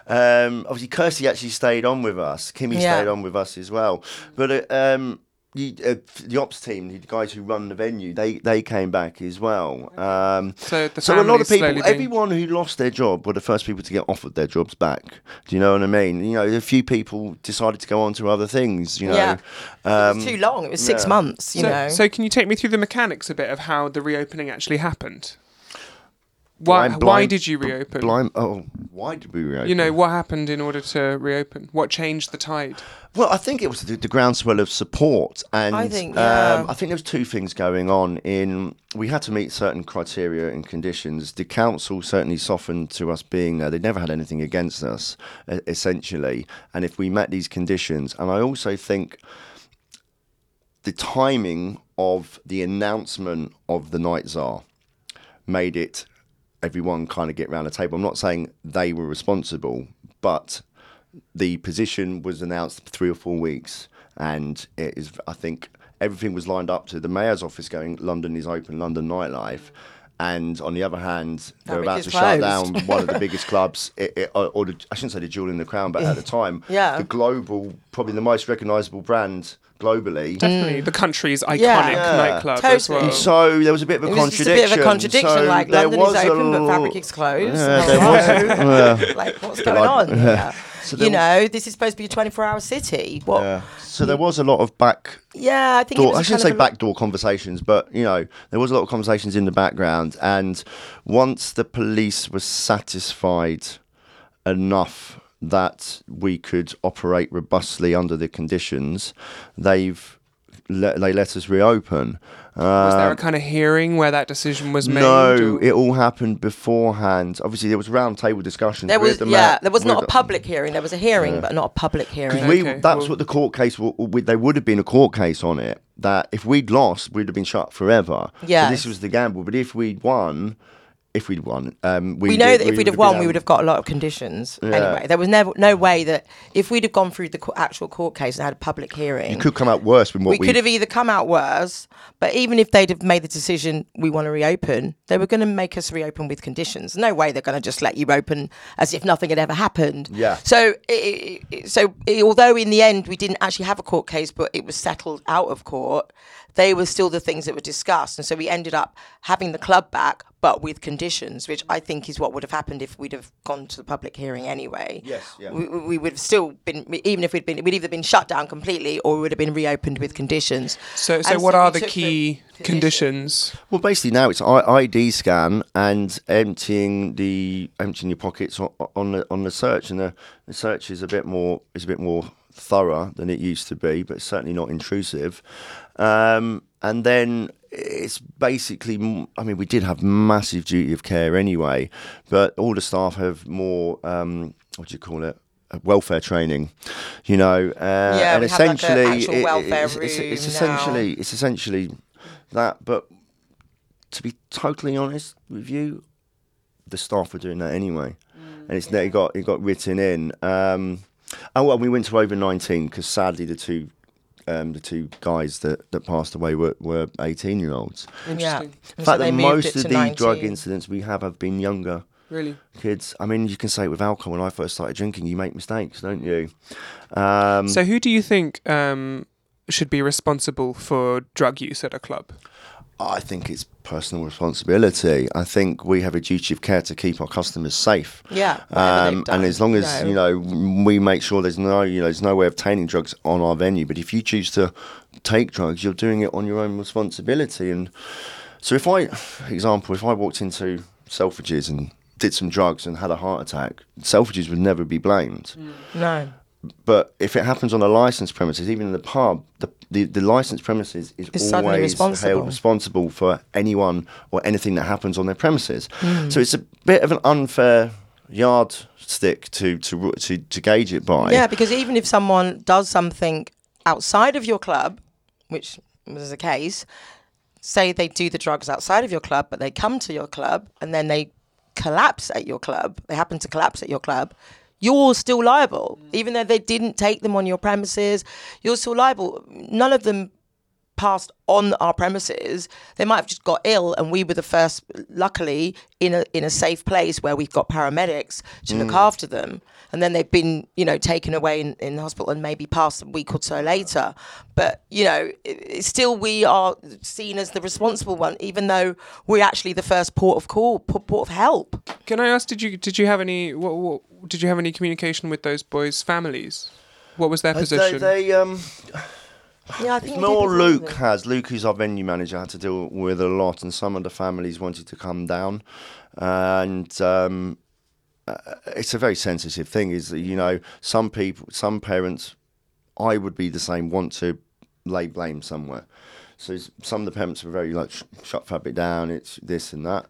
Um, obviously, Kirsty actually stayed on with us. Kimmy Yeah. stayed on with us as well. But uh, um, you, uh, the ops team, the guys who run the venue, they they came back as well. Um, so the so a lot of people, being- everyone who lost their job were the first people to get offered their jobs back. Do you know what I mean? You know, a few people decided to go on to other things. You know, Yeah. um, it was too long. It was six yeah. months. You so, know. so can you take me through the mechanics a bit of how the reopening actually happened Why? Blind- why did you reopen? Blind. Oh, why did we reopen? You know what happened in order to reopen? What changed the tide? Well, I think it was the, the groundswell of support, and I think, yeah. um, I think there was two things going on. In we had to meet certain criteria and conditions. The council certainly softened to us being there. They never had anything against us, e- essentially. And if we met these conditions, and I also think the timing of the announcement of the night czar made it everyone kind of get around the table. I'm not saying they were responsible, but the position was announced three or four weeks, and it is. I think everything was lined up to the mayor's office going, "London is open, London nightlife." And on the other hand, they're about to shut down one of the biggest clubs, i i or, or the, I shouldn't say the jewel in the crown, but at the time, Yeah. the global, probably the most recognisable brand globally. Definitely the country's iconic Yeah. Yeah. nightclub as well. And so there was a bit of a It was just a bit of a contradiction, So like there London is was a open, but Fabric is closed. Yeah, there was- like, what's going like- on? here? So you there- know, this is supposed to be a 24 hour city. What? Yeah. So there was a lot of back Yeah, I think it door. was I a shouldn't say of a- backdoor conversations, but you know there was a lot of conversations in the background. And once the police were satisfied enough that we could operate robustly under the conditions, they've let, they let us reopen. Was there a Um, kind of hearing where that decision was made? no, or- it all happened beforehand. Obviously, there was round table discussions. There with was the yeah, ma- there was not a public hearing. There was a hearing, but not a public hearing. We, that's well- what the court case. w- w- There would have been a court case on it. That if we'd lost, we'd have been shut forever. So this was the gamble. But if we'd won, if we'd won, um, we, we know did- that if we we'd have won, we would have got a lot of conditions. Anyway, there was never no way that if we'd have gone through the co- actual court case and had a public hearing, You could come out worse than what we we. could have either come out worse, but even if they'd have made the decision we want to reopen, they were going to make us reopen with conditions. No way they're going to just let you open as if nothing had ever happened. Yeah. So, it, so it, although in the end we didn't actually have a court case, but it was settled out of court, they were still the things that were discussed, and so we ended up having the club back, but with conditions, which I think is what would have happened if we'd have gone to the public hearing anyway. Yes, yeah. We, we we would have still been, even if we'd been, we'd either been shut down completely or we would have been reopened with conditions. So, so And what so are the took the key conditions? Well, basically now it's ID scan and emptying the emptying your pockets on, on the on the search, and the, the search is a bit more is a bit more thorough than it used to be, but certainly not intrusive. Um, and then it's basically, I mean, we did have massive duty of care anyway, but all the staff have more, um, what do you call it? uh, Welfare training, you know, uh, Yeah, and have like a essentially, actual it- it's, it's, it's essentially, it's essentially that. But to be totally honest with you, the staff were doing that anyway, and it's it got it got written in. Um, oh well, we went to over nineteen because sadly the two. Um, the two guys that, that passed away were, were 18 year olds. Yeah. Interesting. In fact, they that most of to the drug incidents we have have been younger Really? kids. I mean, you can say it with alcohol. When I first started drinking, you make mistakes, don't you? Um, So, who do you think um, should be responsible for drug use at a club? I think it's personal responsibility. I think we have a duty of care to keep our customers safe. Yeah, Um, and as long as no. you know, we make sure there's no, you know, there's no way of obtaining drugs on our venue. But if you choose to take drugs, you're doing it on your own responsibility. And so, if I, for example, if I walked into Selfridges and did some drugs and had a heart attack, Selfridges would never be blamed. No. But if it happens on a licensed premises, even in the pub, the the, the licensed premises is Is always responsible. held responsible for anyone or anything that happens on their premises. Hmm. So it's a bit of an unfair yardstick to to to, to gauge it by. Yeah, because even if someone does something outside of your club, which was the case, say they do the drugs outside of your club, but they come to your club and then they collapse at your club, they happen to collapse at your club, you're still liable. Even though they didn't take them on your premises, you're still liable. None of them passed on our premises. They might have just got ill, and we were the first, luckily, in a in a safe place where we've got paramedics to look mm. after them. And then they've been, you know, taken away in, in hospital and maybe passed a week or so later. But you know, it, it's still we are seen as the responsible one, even though we're actually the first port of call, port of help. Can I ask? Did you did you have any? What, what did you have any communication with those boys' families? What was their Uh, position? They, they um. Yeah, I think It's he did more Luke didn't has. Luke, who's our venue manager, had to deal with a lot, and some of the families wanted to come down, and um, uh, it's a very sensitive thing. Is that you know some people, some parents, I would be the same, want to lay blame somewhere. So some of the parents were very like, "Sh- shut fabric down. It's this and that.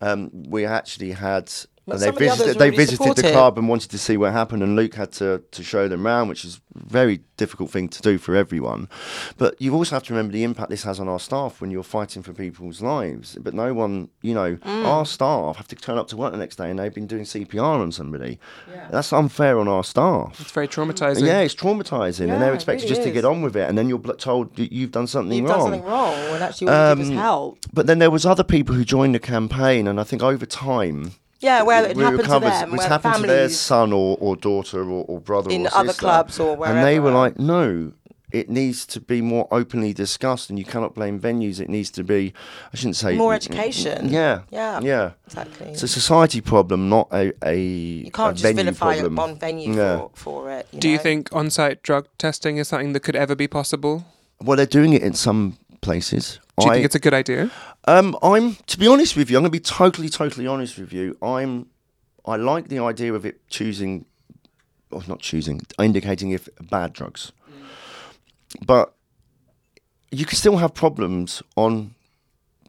Um, we actually had. But and they some the visited, they really visited the club and wanted to see what happened, and Luke had to, to show them around, which is a very difficult thing to do for everyone. But you also have to remember the impact this has on our staff when you're fighting for people's lives. But no one, you know, Mm. our staff have to turn up to work the next day and they've been doing CPR on somebody. Yeah. That's unfair on our staff. It's very traumatizing. Yeah, it's traumatizing, Yeah, and they're expected really just to get on with it, and then you're told you've done something You've wrong. done something wrong, and actually all you did was Um, help. But then there was other people who joined the campaign, and I think over time, Yeah, where it we happened to them, It's where happened to their families. son or, or daughter or, or brother In or other clubs or wherever. And they were like, no, it needs to be more openly discussed, and you cannot blame venues. It needs to be, I shouldn't say More education. Yeah, Yeah. yeah. Exactly. It's a society problem, not a a. you can't a just venue vilify problem. one venue Yeah. for, for it. Do you think on-site drug testing is something that could ever be possible? Well, they're doing it in some places. Do you I, think it's a good idea? Um, I'm to be honest with you, I'm going to be totally, totally honest with you. I'm, I like the idea of it choosing, or not choosing, indicating if bad drugs, mm. but you can still have problems on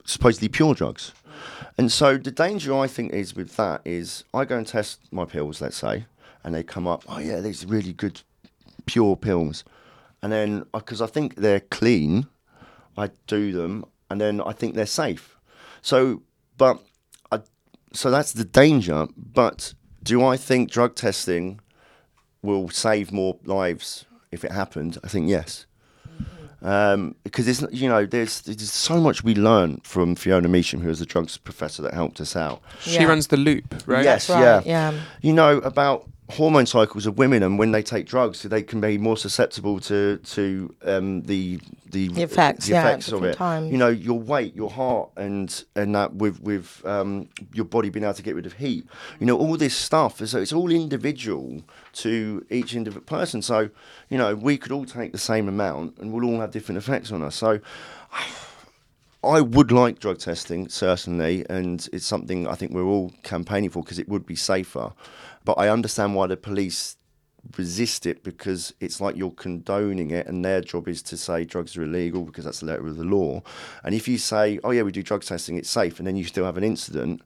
supposedly pure drugs, mm. and so the danger I think is with that is I go and test my pills, let's say, and they come up, oh yeah, these are really good pure pills, and then uh, because I think they're clean, I do them, and then I think they're safe. So, but I, so that's the danger. But do I think drug testing will save more lives if it happened? I think yes. Um, because it's you know there's there's so much we learn from Fiona Measham, who was the drugs professor that helped us out. She Yeah. runs the loop, right? Yes, right, yeah. yeah. You know about hormone cycles of women and when they take drugs, they can be more susceptible to to um, the the, The effects, the yeah, effects of it. times. You know, your weight, your heart, and and that with with um, your body being able to get rid of heat. You know, all this stuff. So it's all individual to each individual person. So you know, we could all take the same amount, and we'll all have different effects on us. So. I would like drug testing, certainly, and it's something I think we're all campaigning for because it would be safer. But I understand why the police resist it because it's like you're condoning it, and their job is to say drugs are illegal because that's the letter of the law. And if you say, "Oh yeah, we do drug testing, it's safe," and then you still have an incident,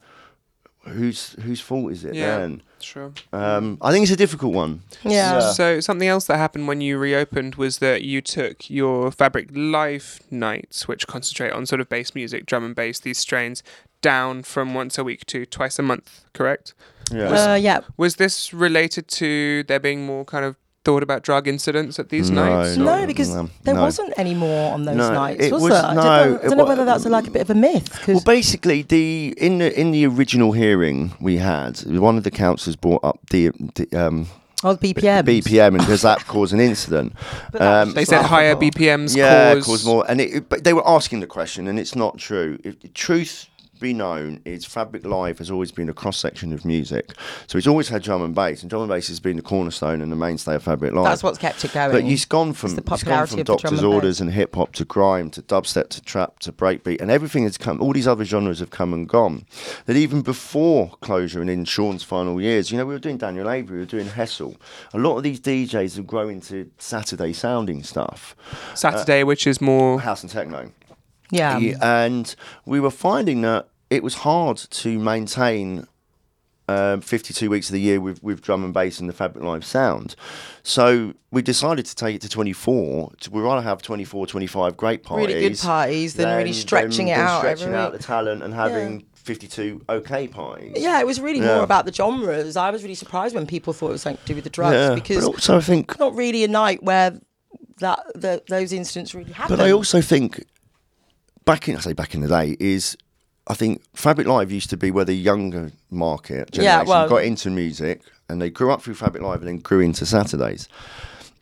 whose whose fault is it Yeah. then? Sure. Um, I think it's a difficult one. Yeah. So something else that happened when you reopened was that you took your Fabric Live nights, which concentrate on sort of bass music, drum and bass, these strains, down from once a week to twice a month. Correct? Yeah. Uh, yeah. Was this related to there being more kind of thought about drug incidents at these No, nights? no. No, because no, there no. wasn't any more on those No, nights, it was, was- there? I no, don't know, I don't know whether that's like a bit of a myth. Well, basically, the in the in the original hearing we had, one of the councillors brought up the, the um, oh, the BPM. BPM, and does that cause an incident? Um, They said higher BPMs yeah, cause, cause more, and it, but they were asking the question, and it's not true. If truth be known, is Fabric Live has always been a cross section of music, so it's always had drum and bass, and drum and bass has been the cornerstone and the mainstay of Fabric Live. That's what's kept it going. But he's gone from the he's gone from of Doctor's and. Orders and hip hop to grime to dubstep to trap to breakbeat, and everything has come. All these other genres have come and gone. That even before closure and in Sean's final years, you know, we were doing Daniel Avery, we were doing Hessle. A lot of these DJs have grown into Saturday sounding stuff, Saturday, uh, which is more house and techno. Yeah. Yeah, and we were finding that it was hard to maintain um, 52 weeks of the year with, with drum and bass and the Fabric Live sound. So we decided to take it to 24. To, we'd rather have 24, 25 great parties. Really good parties than really stretching it than out stretching out week. the talent and having 52 okay parties. Yeah, it was really Yeah. more about the genres. I was really surprised when people thought it was something to do with the drugs Yeah, because but also I think not really a night where that the, those incidents really happen. But I also think back in I say back in the day is I think Fabric Live used to be where the younger market Yeah, generation well- got into music and they grew up through Fabric Live and then grew into Saturdays.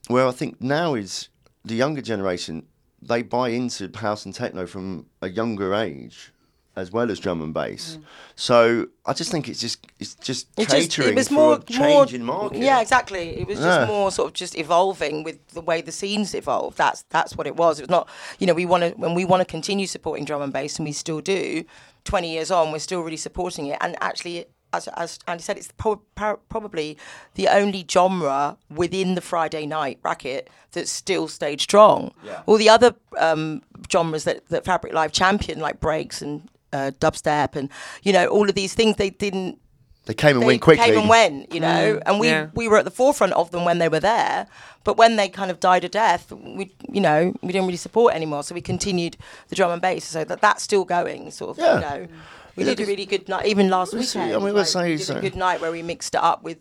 Where I think now is the younger generation they buy into house and techno from a younger age. As well as drum and bass. So I just think it's just it's just It just catering it was for more in market. Yeah, exactly. It was Yeah. just more sort of just evolving with the way the scenes evolved. That's that's what it was. It was not you know we want to when we want to continue supporting drum and bass and we still do. Twenty years on, we're still really supporting it. And actually, as as Andy said, it's pro- pro- probably the only genre within the Friday night bracket that's still stayed strong. Yeah. All the other um, genres that that Fabric Live champion, like breaks and uh, dubstep, and you know all of these things, they didn't They came and they went quickly. came and went, you know, and we yeah. we were at the forefront of them when they were there. But when they kind of died a death, we you know we didn't really support anymore. So we continued the drum and bass. So that that's still going, sort of. Yeah. You know, we Yeah, did a really good night. Even last Let's see, weekend, I mean, like, let's say we did so. a good night where we mixed it up with.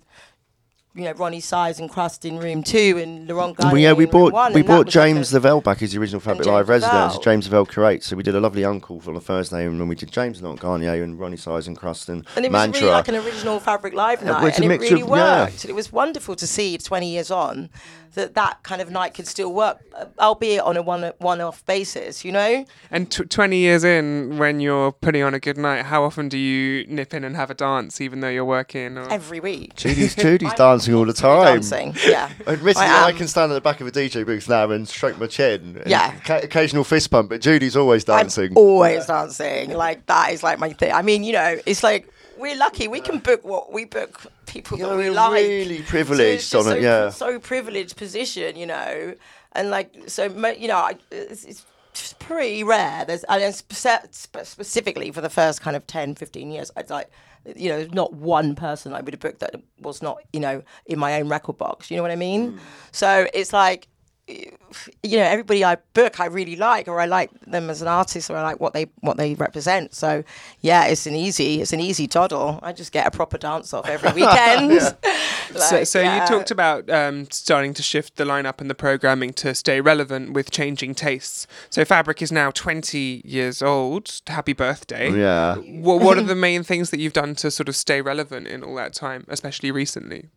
You know, Roni Size and Krust in room two, and Laurent Garnier Well, yeah, we in room one, we and that brought was like James a- Lavelle back as the original Fabric Live resident, Lavelle. James Lavelle curates. So we did a lovely UNKLE for the first Thursday, and then we did James Not Garnier and Roni Size and Krust and, And it was Mantra. really like an original Fabric Live It night, was and it really of- worked. And it was wonderful to see 20 years on that that kind of night could still work, albeit on a one one-off basis. You know, And t- 20 years in, when you're putting on a good night, how often do you nip in and have a dance, even though you're working? Or... every week. Judy's, Judy's I'm dancing all the time. Dancing, yeah. Admittedly, I I, can stand at the back of a DJ booth now and stroke my chin. and Yeah. ca- occasional fist pump, but Judy's always dancing. I'm always dancing. Like that is like my thing. I mean, you know, it's like we're lucky. We can book what we book people Yeah, that we we're like. really So privileged just on so, it, yeah. So privileged position, you know, and like so, you know, it's, it's just pretty rare. There's and spe- specifically for the first kind of 10, 15 years, I'd like. You know, not one person I would have booked that was not, you know, in my own record box. You know what I mean? Hmm. So it's like, you know everybody I book I really like or I like them as an artist or I like what they what they represent so yeah it's an easy it's an easy toddle I just get a proper dance off every weekend so Like, so yeah. you talked about um, starting to shift the lineup and the programming to stay relevant with changing tastes. So Fabric is now 20 years old. Happy birthday. Yeah. What, what are the main things that you've done to sort of stay relevant in all that time, especially recently?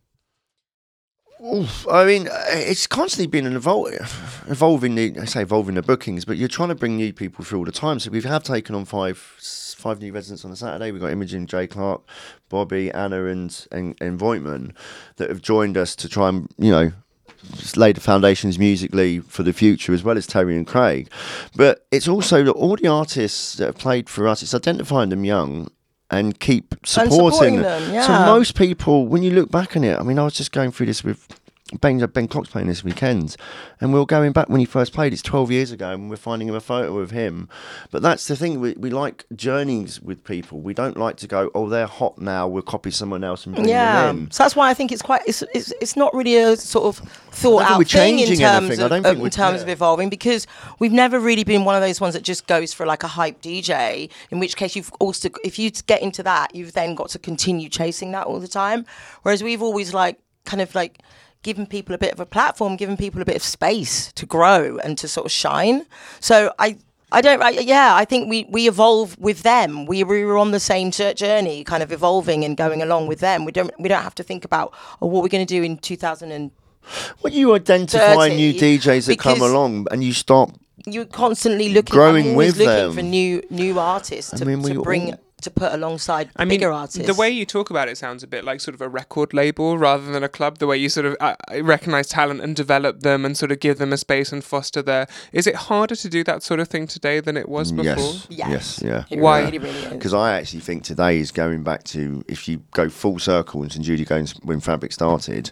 Oof, I mean, it's constantly been an evol- evolving. The, I say evolving the bookings, but you're trying to bring new people through all the time. So we have taken on five five new residents on a Saturday. We've got Imogen, Jay Clark, Bobby, Anna, and and, and that have joined us to try and you know just lay the foundations musically for the future, as well as Terry and Craig. But it's also that all the artists that have played for us, it's identifying them young and keep supporting, supporting them, So yeah. most people, when you look back on it, I mean, I was just going through this with Ben, ben Cox playing this weekend, and we are going back when he first played. It's 12 years ago, and we're finding him a photo of him. But that's the thing, we, we like journeys with people. We don't like to go, oh, they're hot now, we'll copy someone else and bring yeah them in. so that's why I think it's quite it's it's, it's not really a sort of thought out we're thing in terms anything. Of, don't think in terms yeah. of evolving because we've never really been one of those ones that just goes for like a hype DJ in which case you've also if you get into that you've then got to continue chasing that all the time whereas we've always like kind of like given people a bit of a platform given people a bit of space to grow and to sort of shine so I I don't. I, yeah, I think we, we evolve with them. We, we were on the same jour- journey, kind of evolving and going along with them. We don't we don't have to think about oh, what we're going to do in 2000 and When you identify new DJs that come along and you stop you're constantly looking. Growing with looking them. for new new artists to, mean, to bring all- to put alongside I mean, bigger artists. the way you talk about it sounds a bit like sort of a record label rather than a club. The way you sort of uh, recognize talent and develop them and sort of give them a space and foster their. Is it harder to do that sort of thing today than it was before? Yes. Yes. Yes. Yeah. It Why? really, really. Because I actually think today is going back to if you go full circle and St Judy goes when Fabric started.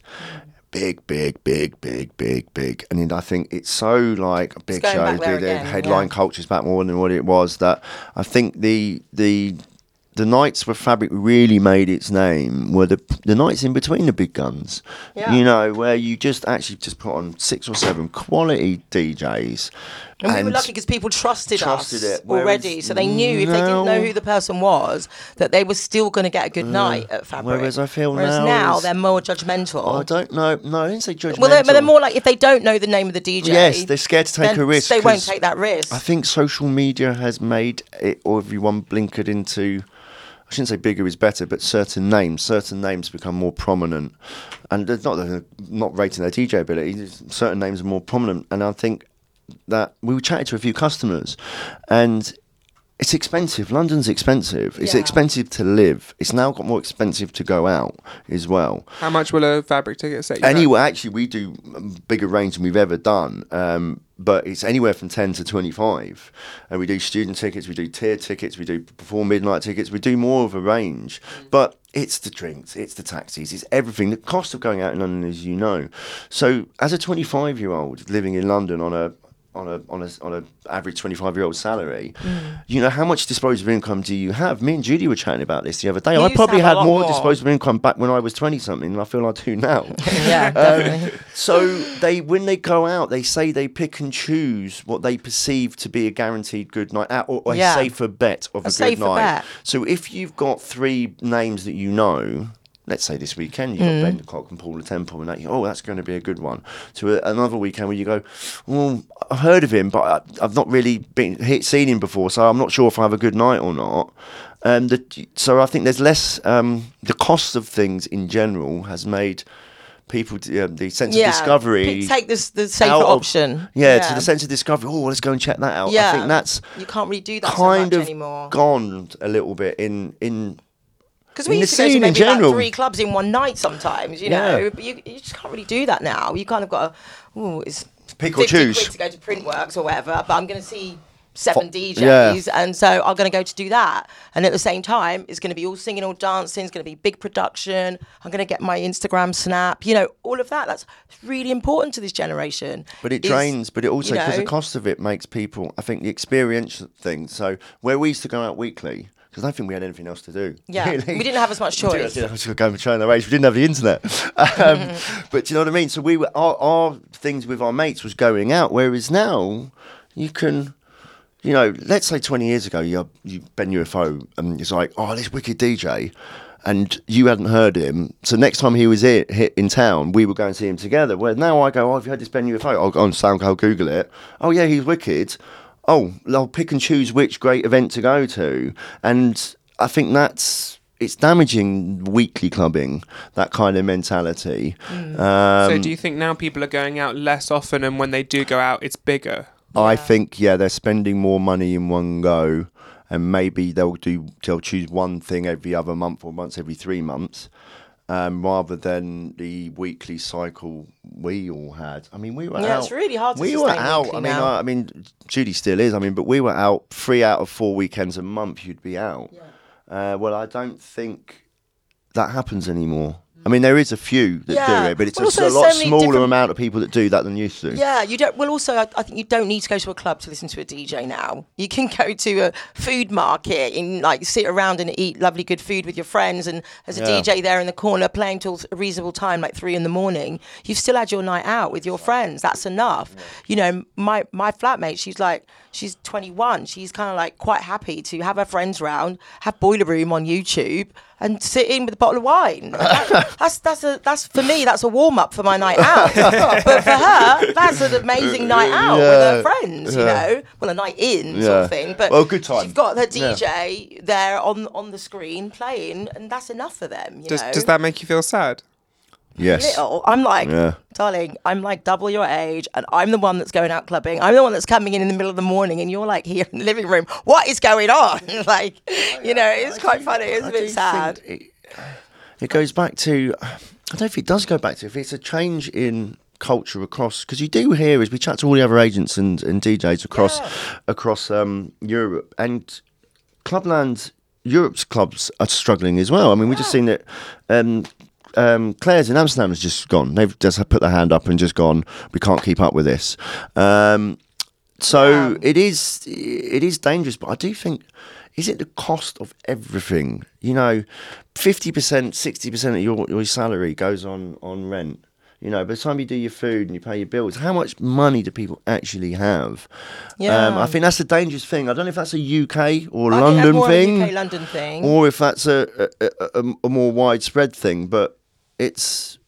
Big, big, big, big, big, big, and then I think it's so like a big going show. The, the again, headline yeah. culture's back more than what it was. That I think the the the nights where Fabric really made its name were the the nights in between the big guns. Yeah. You know, where you just actually just put on six or seven quality DJs. And, we were lucky because people trusted, trusted us it, already, so they knew if they didn't know who the person was, that they were still going to get a good uh, night at Fabric. whereas I feel whereas now now they're more judgmental. I don't know. No, I didn't say judgmental. well, they're, but they're more like if they don't know the name of the DJ. Yes, they're scared to take a risk. They won't take that risk. I think social media has made it, or everyone blinkered into. I shouldn't say bigger is better, but certain names, certain names become more prominent, and it's not not rating their DJ ability. Certain names are more prominent, and I think that we chatted to a few customers, and it's expensive. London's expensive. It's Yeah. expensive to live. It's now got more expensive to go out as well. How much will a fabric ticket set you? back? Anyway, actually, we do a bigger range than we've ever done, um, but it's anywhere from 10 to 25. And we do student tickets, we do tier tickets, we do before midnight tickets, we do more of a range. But it's the drinks, it's the taxis, it's everything. The cost of going out in London, as you know. So, as a 25 year old living in London on a on a on a on a average 25 year old salary mm. you know how much disposable income do you have me and judy were chatting about this the other day You i probably had more more. disposable income back when i was 20 something than i feel i do now Yeah, um, definitely. so they, when they go out, they say they pick and choose what they perceive to be a guaranteed good night out or, or a safer bet of a, A good night. bet. So if you've got three names that you know. Let's say this weekend you've got Mm. Ben Klock and Paula Temple, and that, oh, that's going to be a good one. To a, another weekend where you go, well, I've heard of him, but I, I've not really been hit, seen him before, so I'm not sure if I have a good night or not. Um, the, so I think there's less. Um, the cost of things in general has made people uh, the sense yeah. of discovery Take this the safer of- option. yeah, to the sense of discovery. Oh, let's go and check that out. Yeah. I think that's You can't really do that kind so much of anymore. gone a little bit in in. Because we in used to go to maybe like three clubs in one night sometimes, you Yeah. know. But you, you just can't really do that now. You kind of got to, ooh, it's Pick or 50 choose. quid to go to Printworks or whatever, but I'm going to see seven DJs, yeah. and so I'm going to go to do that. And at the same time, it's going to be all singing, all dancing. It's going to be big production. I'm going to get my Instagram snap. You know, all of that. That's really important to this generation. But it is, drains. But it also you because the cost of it makes people. I think the experience thing. So where we used to go out weekly. Because I don't think we had anything else to do. Yeah, really. we didn't have as much We didn't- choice. To go and train the race. We didn't have the internet. Um, but do you know what I mean? So we were our, our things with our mates was going out. Whereas now, you can, you know, let's say twenty years ago, you you Ben UFO and it's like, oh, this wicked DJ. And you hadn't heard him, so next time he was here, hit in town, we would go and see him together. Where now I go, oh, have you heard this Ben UFO? I'll go on SoundCloud, Google it. Oh yeah, he's wicked. Oh, I'll pick and choose which great event to go to, and I think that's it's damaging weekly clubbing that kind of mentality. Um, so do you think now people are going out less often, and when they do go out, it's bigger? I think yeah, they're spending more money in one go, and maybe they'll do they'll choose one thing every other month or once every three months, um, rather than the weekly cycle we all had. I mean, we were Yeah, out. it's really hard to We were out. I mean. I, I mean, Judy still is. I mean, but we were out three out of four weekends a month. You'd be out. Uh, well, I don't think that happens anymore. I mean, there is a few that Yeah. do it, but it's Well, a, a lot so smaller amount of people that do that than used to. Yeah, you don't. Well, also, I, I think you don't need to go to a club to listen to a DJ now. You can go to a food market and like sit around and eat lovely good food with your friends, and there's a Yeah. DJ there in the corner playing till a reasonable time, like three in the morning. You've still had your night out with your friends. That's enough. You know, my my flatmate, she's like, she's 21. She's kind of like quite happy to have her friends round, have Boiler Room on YouTube. And sit in with a bottle of wine. That- that's that's a that's for me. That's a warm up for my night out. but for her, that's an amazing uh, night out with her friends. You yeah. know, well, a night in sort of thing. But Well, good time. She's got her Yeah. DJ there on on the screen playing, and that's enough for them. You Does know, does that make you feel sad? Yes. little. I'm like, Yeah. darling, I'm like double your age, and I'm the one that's going out clubbing. I'm the one that's coming in in the middle of the morning, and you're like here in the living room. What is going on? like, you know, it's quite funny. It's a I bit sad. It, it goes back to, I don't know if it does go back to, if it's a change in culture across, because you do hear as we chat to all the other agents and, and DJs across across um, Europe and Clubland, Europe's clubs are struggling as well. I mean, we've just seen that. Um, um, Claire's in Amsterdam has just gone. They've just put their hand up and just gone. We can't keep up with this. Um, so it is it is dangerous, but I do think is it the cost of everything? You know, fifty percent, sixty percent of your, your salary goes on on rent. You know, by the time you do your food and you pay your bills, how much money do people actually have? Um, Yeah. I think that's a dangerous thing. I don't know if that's a UK or I London more of a thing, UK London thing. or if that's a, a, a a more widespread thing. But it's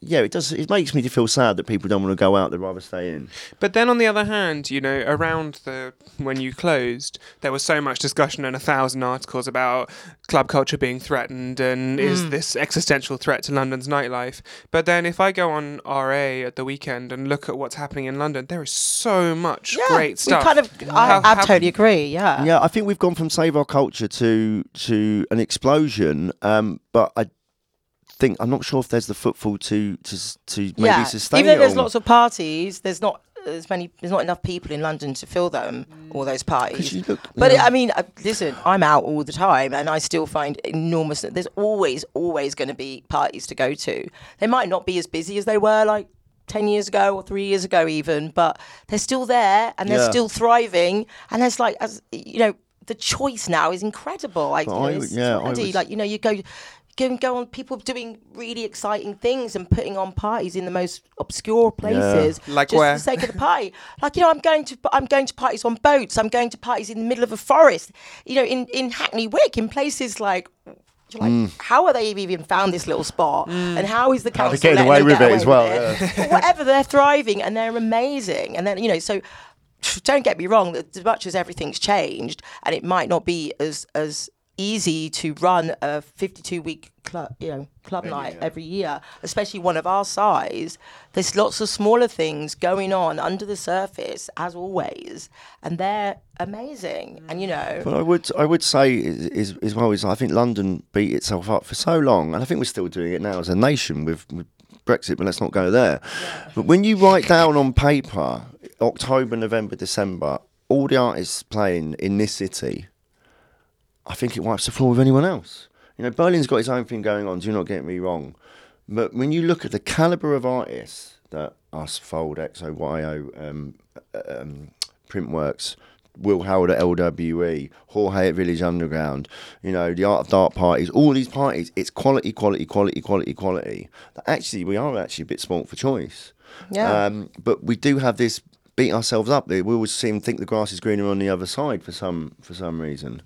yeah, it does. It makes me feel sad that people don't want to go out; they'd rather stay in. But then on the other hand, you know, around the when you closed, there was so much discussion and a thousand articles about club culture being threatened and is this existential threat to London's nightlife. But then if I go on RA at the weekend and look at what's happening in London, there is so much great stuff. We kind of, I, How- I how- totally agree. Yeah. Yeah, I think we've gone from save our culture to to an explosion. Um, but I think I'm not sure if there's the footfall to to to maybe yeah. sustain Even though it. there's all. lots of parties, there's not as many. There's not enough people in London to fill them. All those parties. look- but yeah. I mean, uh, listen, I'm out all the time, and I still find enormous. There's always, always going to be parties to go to. They might not be as busy as they were like. 10 years ago or three years ago even but they're still there and they're Yeah. still thriving and there's like as you know the choice now is incredible like, you know, I yeah, I bloody, would- like you know you go go and go on people doing really exciting things and putting on parties in the most obscure places Like just where? for the sake of the party like you know i'm going to i'm going to parties on boats i'm going to parties in the middle of a forest you know in in hackney wick in places like you're like, Mm. how are they even found this little spot? And how is the How council they're getting letting away with get it as well, with it? But whatever, they're thriving and they're amazing. And then you know, so don't get me wrong. As much as everything's changed, and it might not be as as easy to run a 52 week club, you know, club night every year, especially one of our size. There's lots of smaller things going on under the surface, as always, and they're amazing. And you know, But I would I would say is, is as well is I think London beat itself up for so long, and I think we're still doing it now as a nation with, with Brexit. But let's not go there. But when you write down on paper October, November, December, all the artists playing in this city, I think it wipes the floor with anyone else. You know, Berlin's got his own thing going on. Do not get me wrong, but when you look at the caliber of artists that us, Fold, XOYO, um, um, Printworks, Will Howard at LWE, Jorge at Village Underground, you know, the Art of Dark parties, all these parties, it's quality, quality, quality, quality, quality. That actually, we are actually a bit spoilt for choice. Yeah. Um, but we do have this beat ourselves up. We always seem to think the grass is greener on the other side for some for some reason.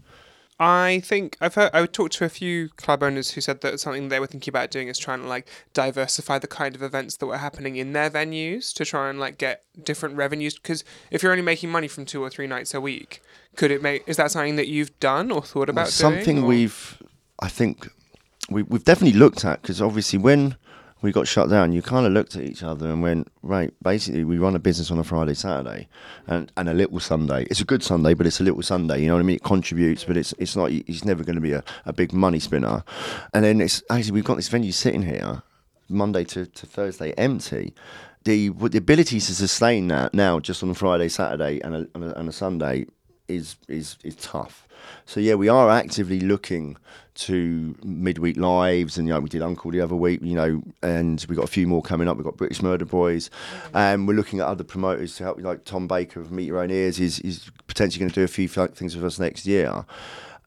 I think I've heard. I talked to a few club owners who said that something they were thinking about doing is trying to like diversify the kind of events that were happening in their venues to try and like get different revenues. Because if you're only making money from two or three nights a week, could it make? Is that something that you've done or thought about? something doing, or- we've I think we, we've definitely looked at because obviously when we got shut down, you kind of looked at each other and went, right, basically we run a business on a Friday, Saturday, and, and a little Sunday. It's a good Sunday, but it's a little Sunday. You know what I mean? It contributes, but it's it's not. It's never going to be a, a big money spinner. And then it's actually we've got this venue sitting here, Monday to, to Thursday, empty. The the ability to sustain that now just on a Friday, Saturday, and a, and a, and a Sunday is is is tough. So yeah, we are actively looking to midweek lives, and you know we did UNKLE the other week, you know, and we got a few more coming up. We've got British Murder Boys, and we're looking at other promoters to help, like Tom Baker of Meet Your Own Ears is is potentially going to do a few things with us next year.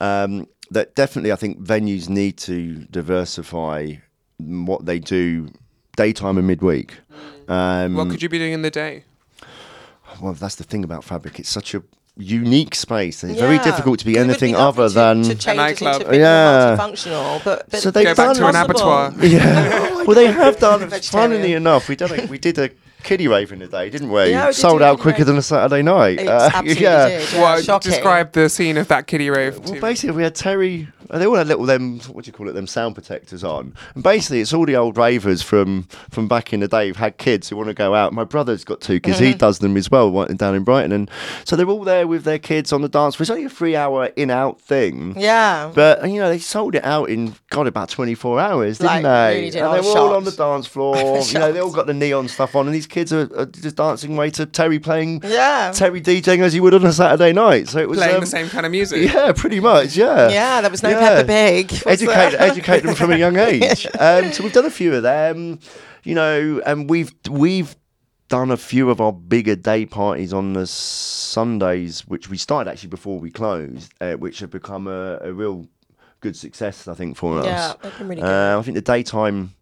Um, that definitely, I think venues need to diversify what they do daytime and midweek. Um, What could you be doing in the day? well, that's the thing about fabric. It's such a unique space. and It's very difficult to be anything lovely other to- than. to change it nightclub. into Yeah. more multifunctional. But, but So they've Go back to an done- abattoir. yeah. Oh well, they have done. Vegetarian. Funnily enough, we done a, we did a kiddie rave in the day, didn't we? Yeah, we did Sold do out kiddie quicker rave. than a Saturday night. It Uh, absolutely yeah. did. Yeah, Well, shocking. describe the scene of that kiddie rave. Well, basically, we had Terry. uh, They all had little them. What do you call it? Them sound protectors on. And basically, it's all the old ravers from from back in the day who've had kids who want to go out. My brother's got two kids. Mm-hmm. He does them as well one- down in Brighton, and so they're all there with their kids on the dance floor. It's only a three-hour in-out thing. Yeah. But you know they sold it out in God about twenty four hours, didn't Like, they? really did. And I they was were all on the shocked. dance floor. you know they all got the neon stuff on, and these kids are, are just dancing away to Terry playing Yeah. Terry DJing as you would on a Saturday night. So it was playing um, the same kind of music. Yeah, pretty much. Yeah. Yeah, there was no Yeah. Peppa Pig. was Educate, educate them from a young age. Um, so we've done a few of them, you know, and we've we've done a few of our bigger day parties on the Sundays, which we started actually before we closed, uh, which have become a, a real good success, I think, for us. Yeah, really. Uh, I think the daytime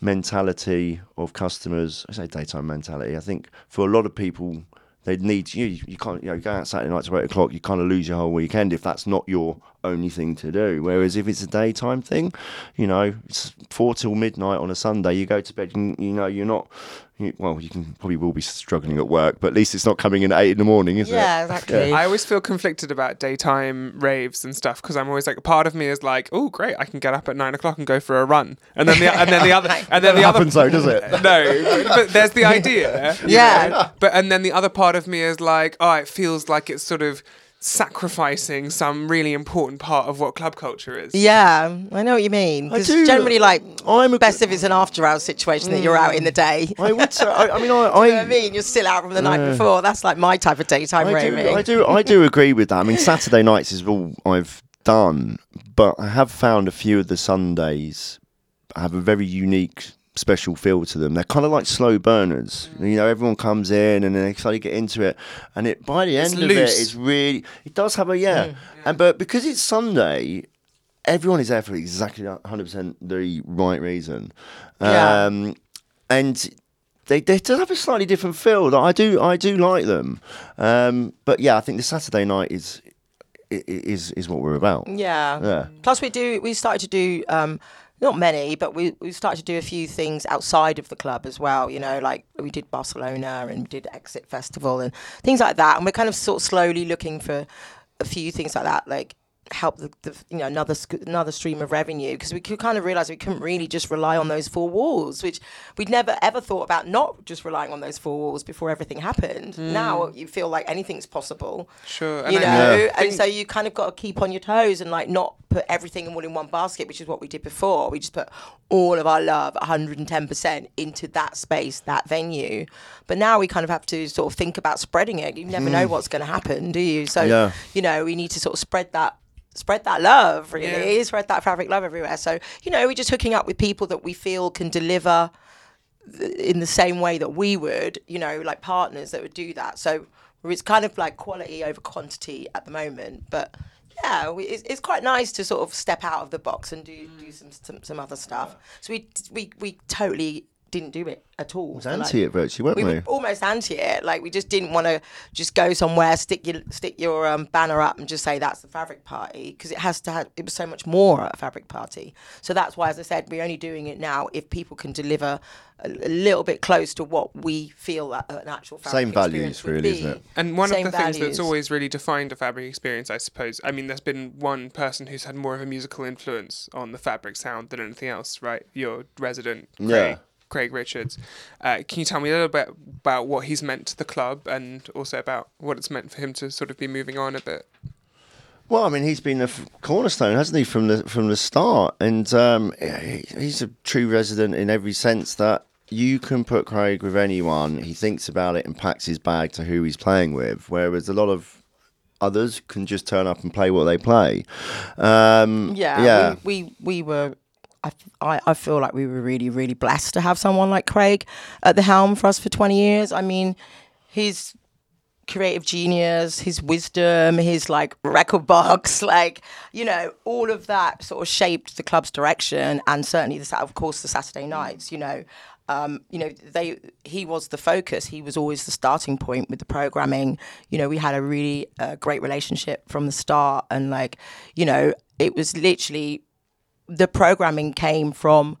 mentality of customers, I say daytime mentality, I think for a lot of people, they need you. You can't, you know, go out Saturday night to eight o'clock. You kind of lose your whole weekend if that's not your only thing to do. Whereas if it's a daytime thing, you know, it's four till midnight on a Sunday, you go to bed, and you know, you're not. You, well, you can probably will be struggling at work, but at least it's not coming in at eight in the morning, is it? Yeah, it? exactly. I always feel conflicted about daytime raves and stuff because I'm always like, part of me is like, oh great, I can get up at nine o'clock and go for a run, and then the and then the other and then the Never other happens though, does it? no, but there's the idea. you Yeah. know? But and then the other part of me is like, oh, it feels like it's sort of sacrificing some really important part of what club culture is. Yeah, I know what you mean. Because do- generally, like, I'm a- best if it's an after hours situation that you're out in the mm. day. I would say. I, I mean, I, you know what I I, mean? You're still out from the night before. That's like my type of daytime I raving. do, I do, I do agree with that. I mean, Saturday nights is all I've done, but I have found a few of the Sundays have a very unique, special feel to them. They're kind of like slow burners. You know, everyone comes in and then they slowly get into it, and it by the It's end of it, loose. it's really, it does have a yeah, and but because it's Sunday. Everyone is there for exactly 100% the right reason. Yeah. Um, and they they do have a slightly different feel. Like, I do I do like them, um, but yeah, I think the Saturday night is i- i- is is what we're about. Yeah. Yeah. Plus, we do. We started to do um, not many, but we we started to do a few things outside of the club as well. You know, like we did Barcelona and we did Exit Festival and things like that. And we're kind of sort of slowly looking for a few things like that, like help the, the you know another sc- another stream of revenue because we could kind of realize we couldn't really just rely on those four walls which we'd never ever thought about not just relying on those four walls before everything happened. Hmm. Now you feel like anything's possible Sure, and you I know? think- and so you kind of got to keep on your toes and like not put everything all in one basket which is what we did before. We just put all of our love 110% into that space that venue. But now we kind of have to sort of think about spreading it. You never know hmm. what's going to happen do you? So Yeah. you know we need to sort of spread that spread that love really Yeah. spread that fabric love everywhere so you know we're just hooking up with people that we feel can deliver in the same way that we would, you know, like partners that would do that. So it's kind of like quality over quantity at the moment, but yeah, we, it's, it's quite nice to sort of step out of the box and do do mm. some some, some other stuff. So we we we totally didn't do it at all. It's for, like- anti it virtually, weren't we we? were almost anti it. Like we just didn't want to just go somewhere, stick your stick your um, banner up, and just say that's the fabric party because it has to. Have, it was so much more a fabric party. So that's why, as I said, we're only doing it now if people can deliver a, a little bit close to what we feel that an actual fabric Same values, really, be. isn't it? And one Same of the things that's always really defined a fabric experience, I suppose. I mean, there's been one person who's had more of a musical influence on the fabric sound than anything else, right? Your resident, Craig, Yeah. Craig Richards. Uh, can you tell me a little bit about what he's meant to the club and also about what it's meant for him to sort of be moving on a bit? Well, I mean, he's been a f- cornerstone, hasn't he, from the from the start? And um, he's a true resident in every sense that you can put Craig with anyone. He thinks about it and packs his bag to who he's playing with. Whereas a lot of others can just turn up and play what they play. Um, Yeah, yeah. We, we we were. I, I, feel like we were really really blessed to have someone like Craig at the helm for us for twenty years. I mean, his creative genius, his wisdom, his like record box, like you know, all of that sort of shaped the club's direction, and certainly the of course the Saturday nights. You know, um, you know they he was the focus. He was always the starting point with the programming. You know, we had a really uh, great relationship from the start, and like you know, it was literally the programming came from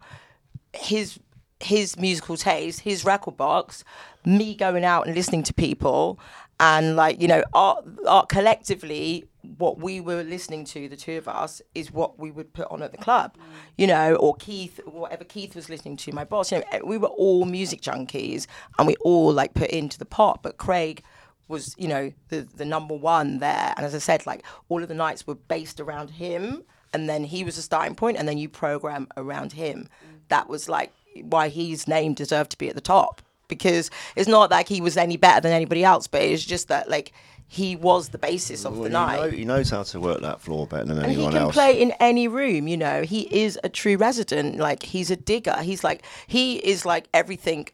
his his musical taste, his record box, me going out and listening to people, and like you know, art, art collectively, what we were listening to, the two of us, is what we would put on at the club, mm. you know, or Keith, whatever Keith was listening to, my boss, you know, we were all music junkies, and we all like put into the pot, but Craig was you know the the number one there. And as i said like all of the nights were based around him and then he was a starting point and then you program around him. Mm. That was like why his name deserved to be at the top because it's not like he was any better than anybody else but it's just that like he was the basis of Well, the he, night. know, he knows how to work that floor better than and he can else. play in any room you know. He is a true resident. Like he's a digger. He's like he is like everything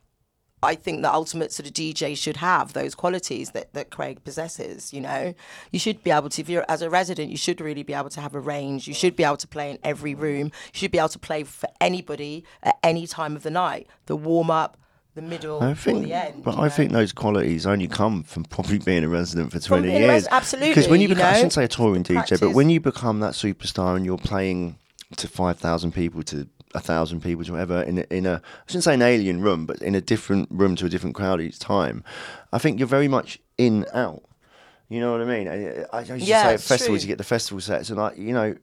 I think the ultimate sort of DJ should have those qualities that, that Craig possesses. You know, you should be able to, if you're as a resident, you should really be able to have a range. You should be able to play in every room. You should be able to play for anybody at any time of the night. The warm up, the middle I or think, the end. but I know? think those qualities only come from probably being a resident for 20 years. res- absolutely, Because when you you become, I shouldn't say a touring DJ, practice. but when you become that superstar and you're playing to 5,000 people, to a thousand people, to whatever, in a, in a, I shouldn't say an alien room, but in a different room to a different crowd each time, I think you're very much in out. You know what I mean? I, I used to say at festivals, true. you get the festival sets, and like you know,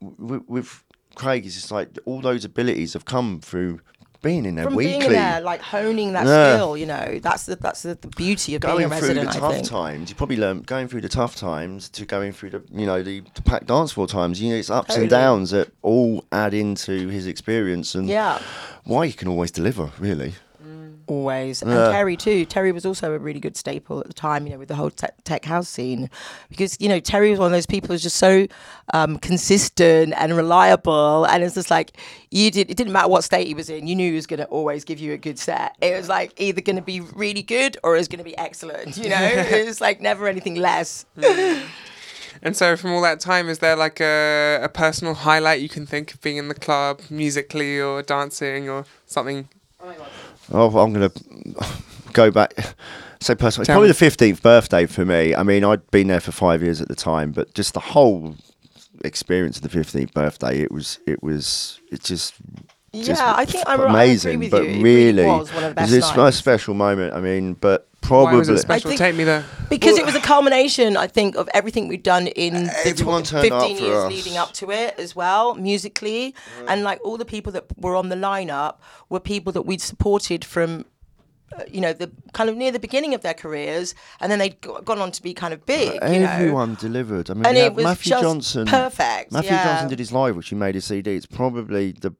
with, with Craig, it's just like all those abilities have come through being in there from weekly. being in there, like honing that Yeah. skill, you know, that's the that's the, the beauty of being going a through resident. the I tough think. times, you probably learn going through the tough times to going through the you know the, the packed dance floor times. You know, it's ups Totally. and downs that all add into his experience and Yeah. why he can always deliver. Really, Always. And Yeah. Terry too. Terry was also a really good staple at the time, you know, with the whole tech, tech house scene. Because, you know, Terry was one of those people who's just so um, consistent and reliable. And it's just like, you did, it didn't matter what state he was in, you knew he was going to always give you a good set. It was like either going to be really good or it was going to be excellent, you know? it was like never anything less. And so, from all that time, is there like a, a personal highlight you can think of being in the club, musically or dancing or something? oh, Oh, I'm gonna go back. So personally, it's Tell probably me. the fifteenth birthday for me. I mean, I'd been there for five years at the time, but just the whole experience of the fifteenth birthday, it was, it was, it just just Yeah, I think I'm right. amazing, I agree with but you. It really, was one of the it was best this nights. a special moment. I mean, but Why was probably it special? think- Take me there. Because Well- it was a culmination, I think, of everything we'd done in the tw- 15 years us. leading up to it as well, musically. And like all the people that were on the lineup were people that we'd supported from, uh, you know, the kind of near the beginning of their careers. And then they'd go- gone on to be kind of big, you know. Everyone delivered. I mean, And it was Matthew just Jonson. perfect, Matthew yeah. Jonson did his live, which he made his CD. It's probably the,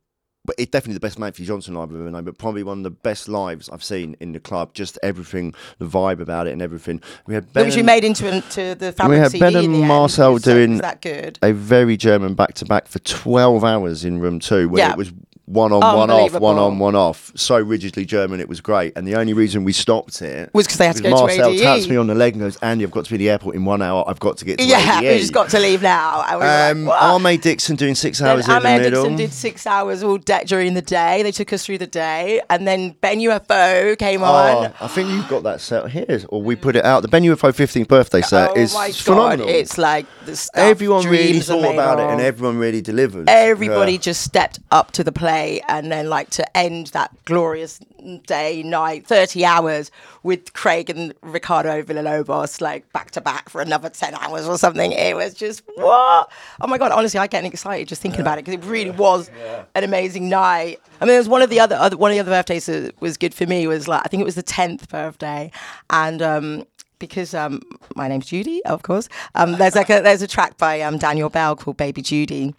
but it's definitely the best Matthew Jonson live I've ever known. But probably one of the best lives I've seen in the club. Just everything, the vibe about it, and everything. We had Ben Which we and- made into, into the fabric had CD Ben and the end. Marcel So doing- that good. a very German back to back for 12 hours in room two where Yeah. it was one on, one off, one on, one off. So rigidly German, it was great. And the only reason we stopped it Was 'cause they had to go to Marcel ADE. taps me on the leg and goes, Andy, I've got to be at the airport in one hour. I've got to get to the airport. Yeah, ADE. we just got to leave now. And we were um, like, "What?" Âme Dixon doing six hours in the Ahmed middle. Dixon did six hours all day during the day. They took us through the day, and then Ben UFO came Oh, on. I think you've got that set here, or we put it out. The Ben UFO 15th birthday set oh is phenomenal. god, it's like the stuff everyone really dreams are thought made about it, and of. everyone really delivered. Everybody Yeah. just stepped up to the plate, and then like to end that glorious day, night, thirty hours with Craig and Ricardo Villalobos, like back to back for another ten hours or something. It was just what? Oh my god! Honestly, I get excited just thinking about it because it really was an amazing night. I mean, there was one of the other, other one of the other birthdays that was good for me was like I think it was the tenth birthday, and. um because um, my name's Judy, of course. Um, there's like a there's a track by um, Daniel Bell called Baby Judy,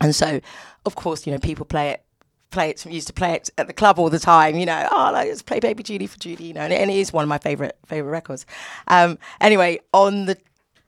and so, of course, you know, people play it, play it, used to play it at the club all the time. You know, oh, let's play Baby Judy for Judy. You know, and it, and it is one of my favorite favorite records. Um, anyway, on the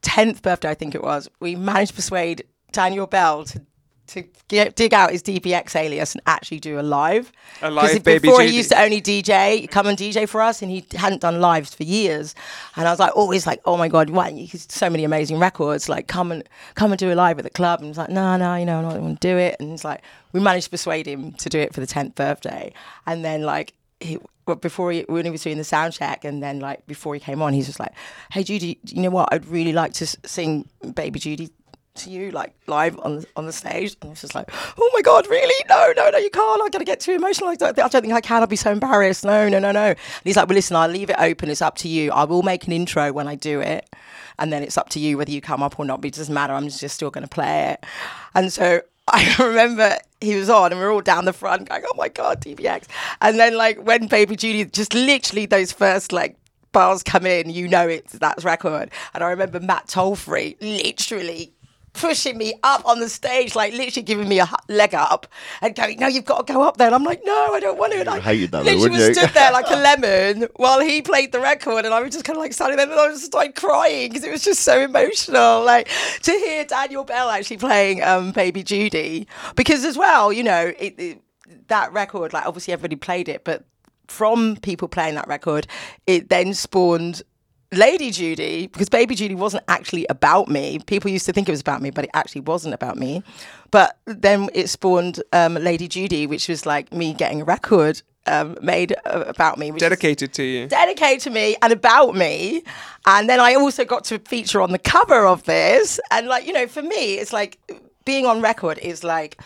tenth birthday, I think it was, we managed to persuade Daniel Bell to. To get, dig out his DBX alias and actually do a live. A live Baby before he used to only DJ, come and DJ for us, and he hadn't done lives for years. And I was like, oh, always like, oh my god, why? He's so many amazing records. Like, come and come and do a live at the club. And he's like, no, no, you know, I don't want to do it. And he's like, we managed to persuade him to do it for the tenth birthday. And then like he. Well, before he, when he was doing the sound check, and then like before he came on, he's just like, "Hey Judy, you know what? I'd really like to sing Baby Judy to you like live on on the stage and it's just like oh my god really? No no no you can't. I'm gonna get too emotional. I don't, I don't think i can. I'll be so embarrassed. No no no no. And he's like well listen i'll leave it open. It's up to you. I will make an intro when i do it and then it's up to you whether you come up or not. But it doesn't matter. I'm just still gonna play it. And so I remember he was on and we were all down the front going, oh my God, DBX. And then like when Baby Judy, just literally those first like bars come in, you know it's that's record. And I remember Matt Tolfrey literally pushing me up on the stage, like literally giving me a leg up and going, "No, you've got to go up there." And I'm like, "No, I don't want to." And I hated that though, literally wouldn't was stood there like a lemon while he played the record, and I was just kind of like standing there, and I was just like crying because it was just so emotional. Like to hear Daniel Bell actually playing um, "Baby Judy," because as well, you know, it, it, that record, like obviously everybody played it, but from people playing that record, it then spawned Lady Judy, because Baby Judy wasn't actually about me. People used to think it was about me, but it actually wasn't about me. But then it spawned um, Lady Judy, which was like me getting a record um, made uh, about me, which Dedicated to you. dedicated to me and about me. And then I also got to feature on the cover of this. And like, you know, for me, it's like being on record is like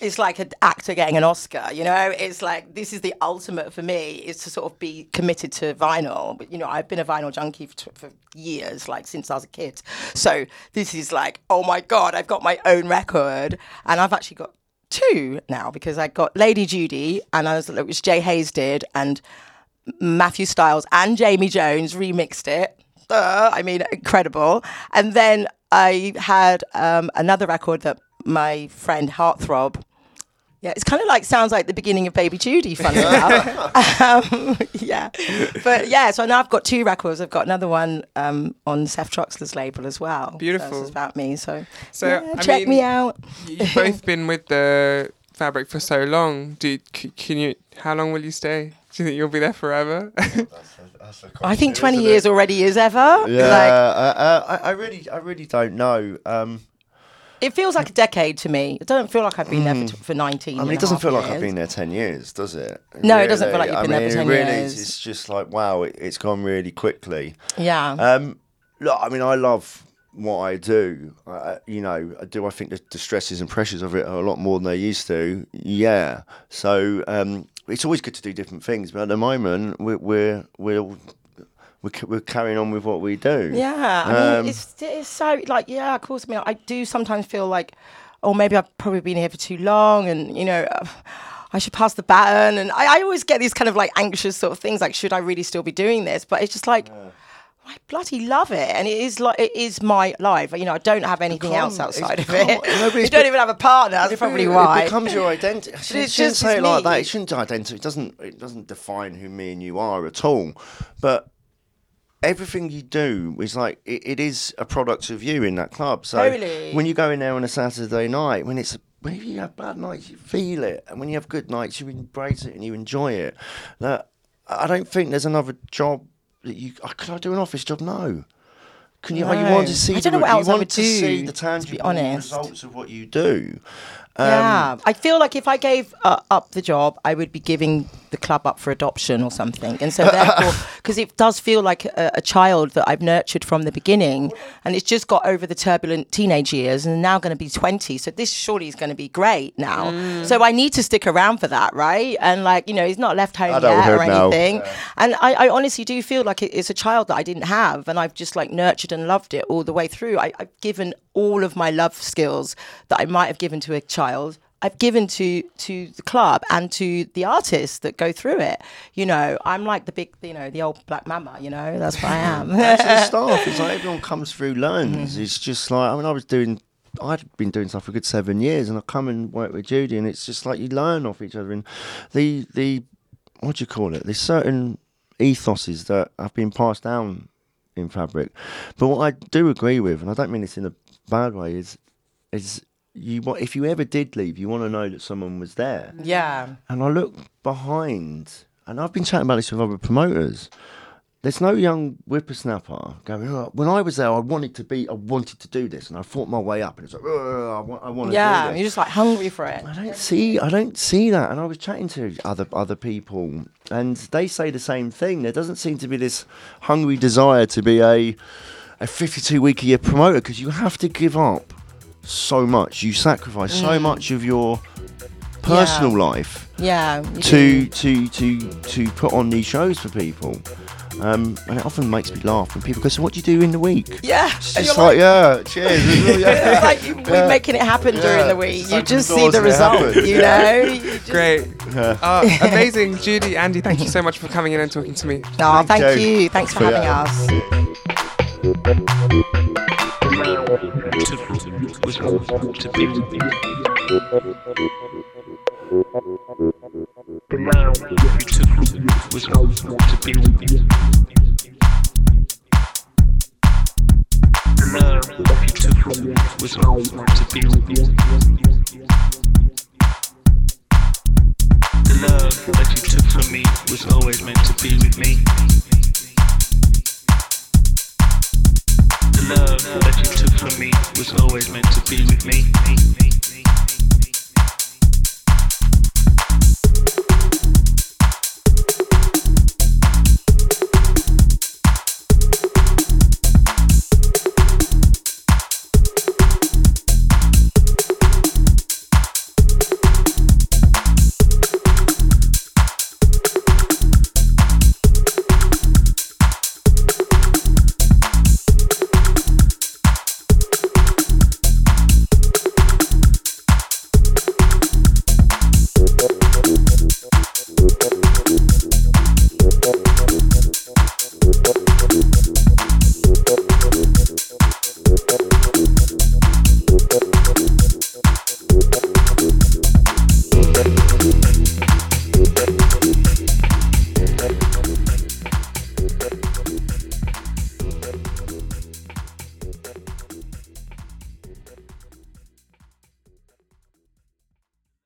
it's like an actor getting an Oscar, you know? It's like this is the ultimate for me is to sort of be committed to vinyl. But you know, I've been a vinyl junkie for, for years, like since I was a kid. So this is like, oh my god, I've got my own record, and I've actually got two now because I got Lady Judy, and I was which Jay Haze did, and Matthew Styles and Jamie Jones remixed it. Duh, I mean, incredible. And then I had um, another record that my friend Heartthrob. Yeah, it's kind of like sounds like the beginning of Baby Judy, funny enough. um, yeah, but yeah, so now I've got two records. I've got another one um, on Seth Troxler's label as well. Beautiful. So it's about me. So, So, yeah, check mean- me out. You've both been with the fabric for so long. Do c- can you? How long will you stay? Do you think you'll be there forever? I think 20 years already is ever. Yeah, Like, uh, uh, I, I really, I really don't know. Um, it feels like a decade to me. It doesn't feel like I've been there for, for 19 Hmm. I mean, it doesn't feel like I've been there ten years, does it? No, it doesn't feel like you've I been there mean, for 10 it really, years. It's, it's just like wow, it, it's gone really quickly. Yeah. Um, look, I mean, I love what I do. Uh, you know, do I think the, the stresses and pressures of it are a lot more than they used to? Yeah. So um, it's always good to do different things, but at the moment, we're we're we're we're, we're carrying on with what we do. Yeah, I mean, Um, it's, it's so like yeah. Of course, I mean, I do sometimes feel like, oh, maybe I've probably been here for too long, and you know, I should pass the baton. And I, I always get these kind of like anxious sort of things, like, should I really still be doing this? But it's just like. I bloody love it, and it is like it is my life. You know, I don't have anything else outside of it. no, you don't even have a partner. That's It probably why. It becomes your identity. I shouldn't, shouldn't say it like that. It shouldn't identity. It doesn't. It doesn't define who me and you are at all. But everything you do is like it, it is a product of you in that club. So Totally. when you go in there on a Saturday night, when it's when you have bad nights, you feel it, and when you have good nights, you embrace it and you enjoy it. That I don't think there's another job that you. oh, Could I do an office job? No. Can you? Oh, you No. want to see? I don't the, know what you else I want would to see do, the to be tangible results of what you do. Um, yeah, I feel like if I gave uh, up the job, I would be giving the club up for adoption or something. And so therefore, because it does feel like a, a child that I've nurtured from the beginning, and it's just got over the turbulent teenage years, and now going to be twenty. So this surely is going to be great now. Mm. So I need to stick around for that, right? And like you know, he's not left home yet or anything. And I, I honestly do feel like it, it's a child that I didn't have, and I've just like nurtured and loved it all the way through. I, I've given all of my love skills that I might have given to a child. I've given to to the club and to the artists that go through it. You know, I'm like the big, you know, the old black mama. You know, that's what I am. to the staff. It's like everyone comes through, learns. Mm-hmm. It's just like I mean, I was doing. I'd been doing stuff for a good seven years, and I come and work with Judy, and it's just like you learn off each other. And the the what do you call it? There's certain ethoses that have been passed down in fabric. But what I do agree with, and I don't mean this in a bad way, is is you wa- if you ever did leave, you want to know that someone was there. Mm. yeah. And I look behind, and I've been chatting about this with other promoters. There's no young whippersnapper going. Oh, when I was there, I wanted to be, I wanted to do this, and I fought my way up, and it's like, oh, I want, I want to Yeah, do you're just like hungry for it. I don't see, I don't see that. And I was chatting to other other people, and they say the same thing. There doesn't seem to be this hungry desire to be a a 52 week a year promoter because you have to give up so much. You sacrifice so much of your personal life Yeah. to do. to to to put on these shows for people. Um, and it often makes me laugh when people go, "So what do you do in the week?" Yeah. It's You're like, yeah, cheers. yeah. it's like you- we're Yeah. making it happen during the week. Just You just see the and it result, you Yeah. know? You Great. Uh, amazing. Judy, Andy, thank you so much for coming in and talking to me. Oh, thank Joe. you. Thanks for For having that. us. The love that you took from me was always meant to be with me. Love that you took from me was always meant to be with me.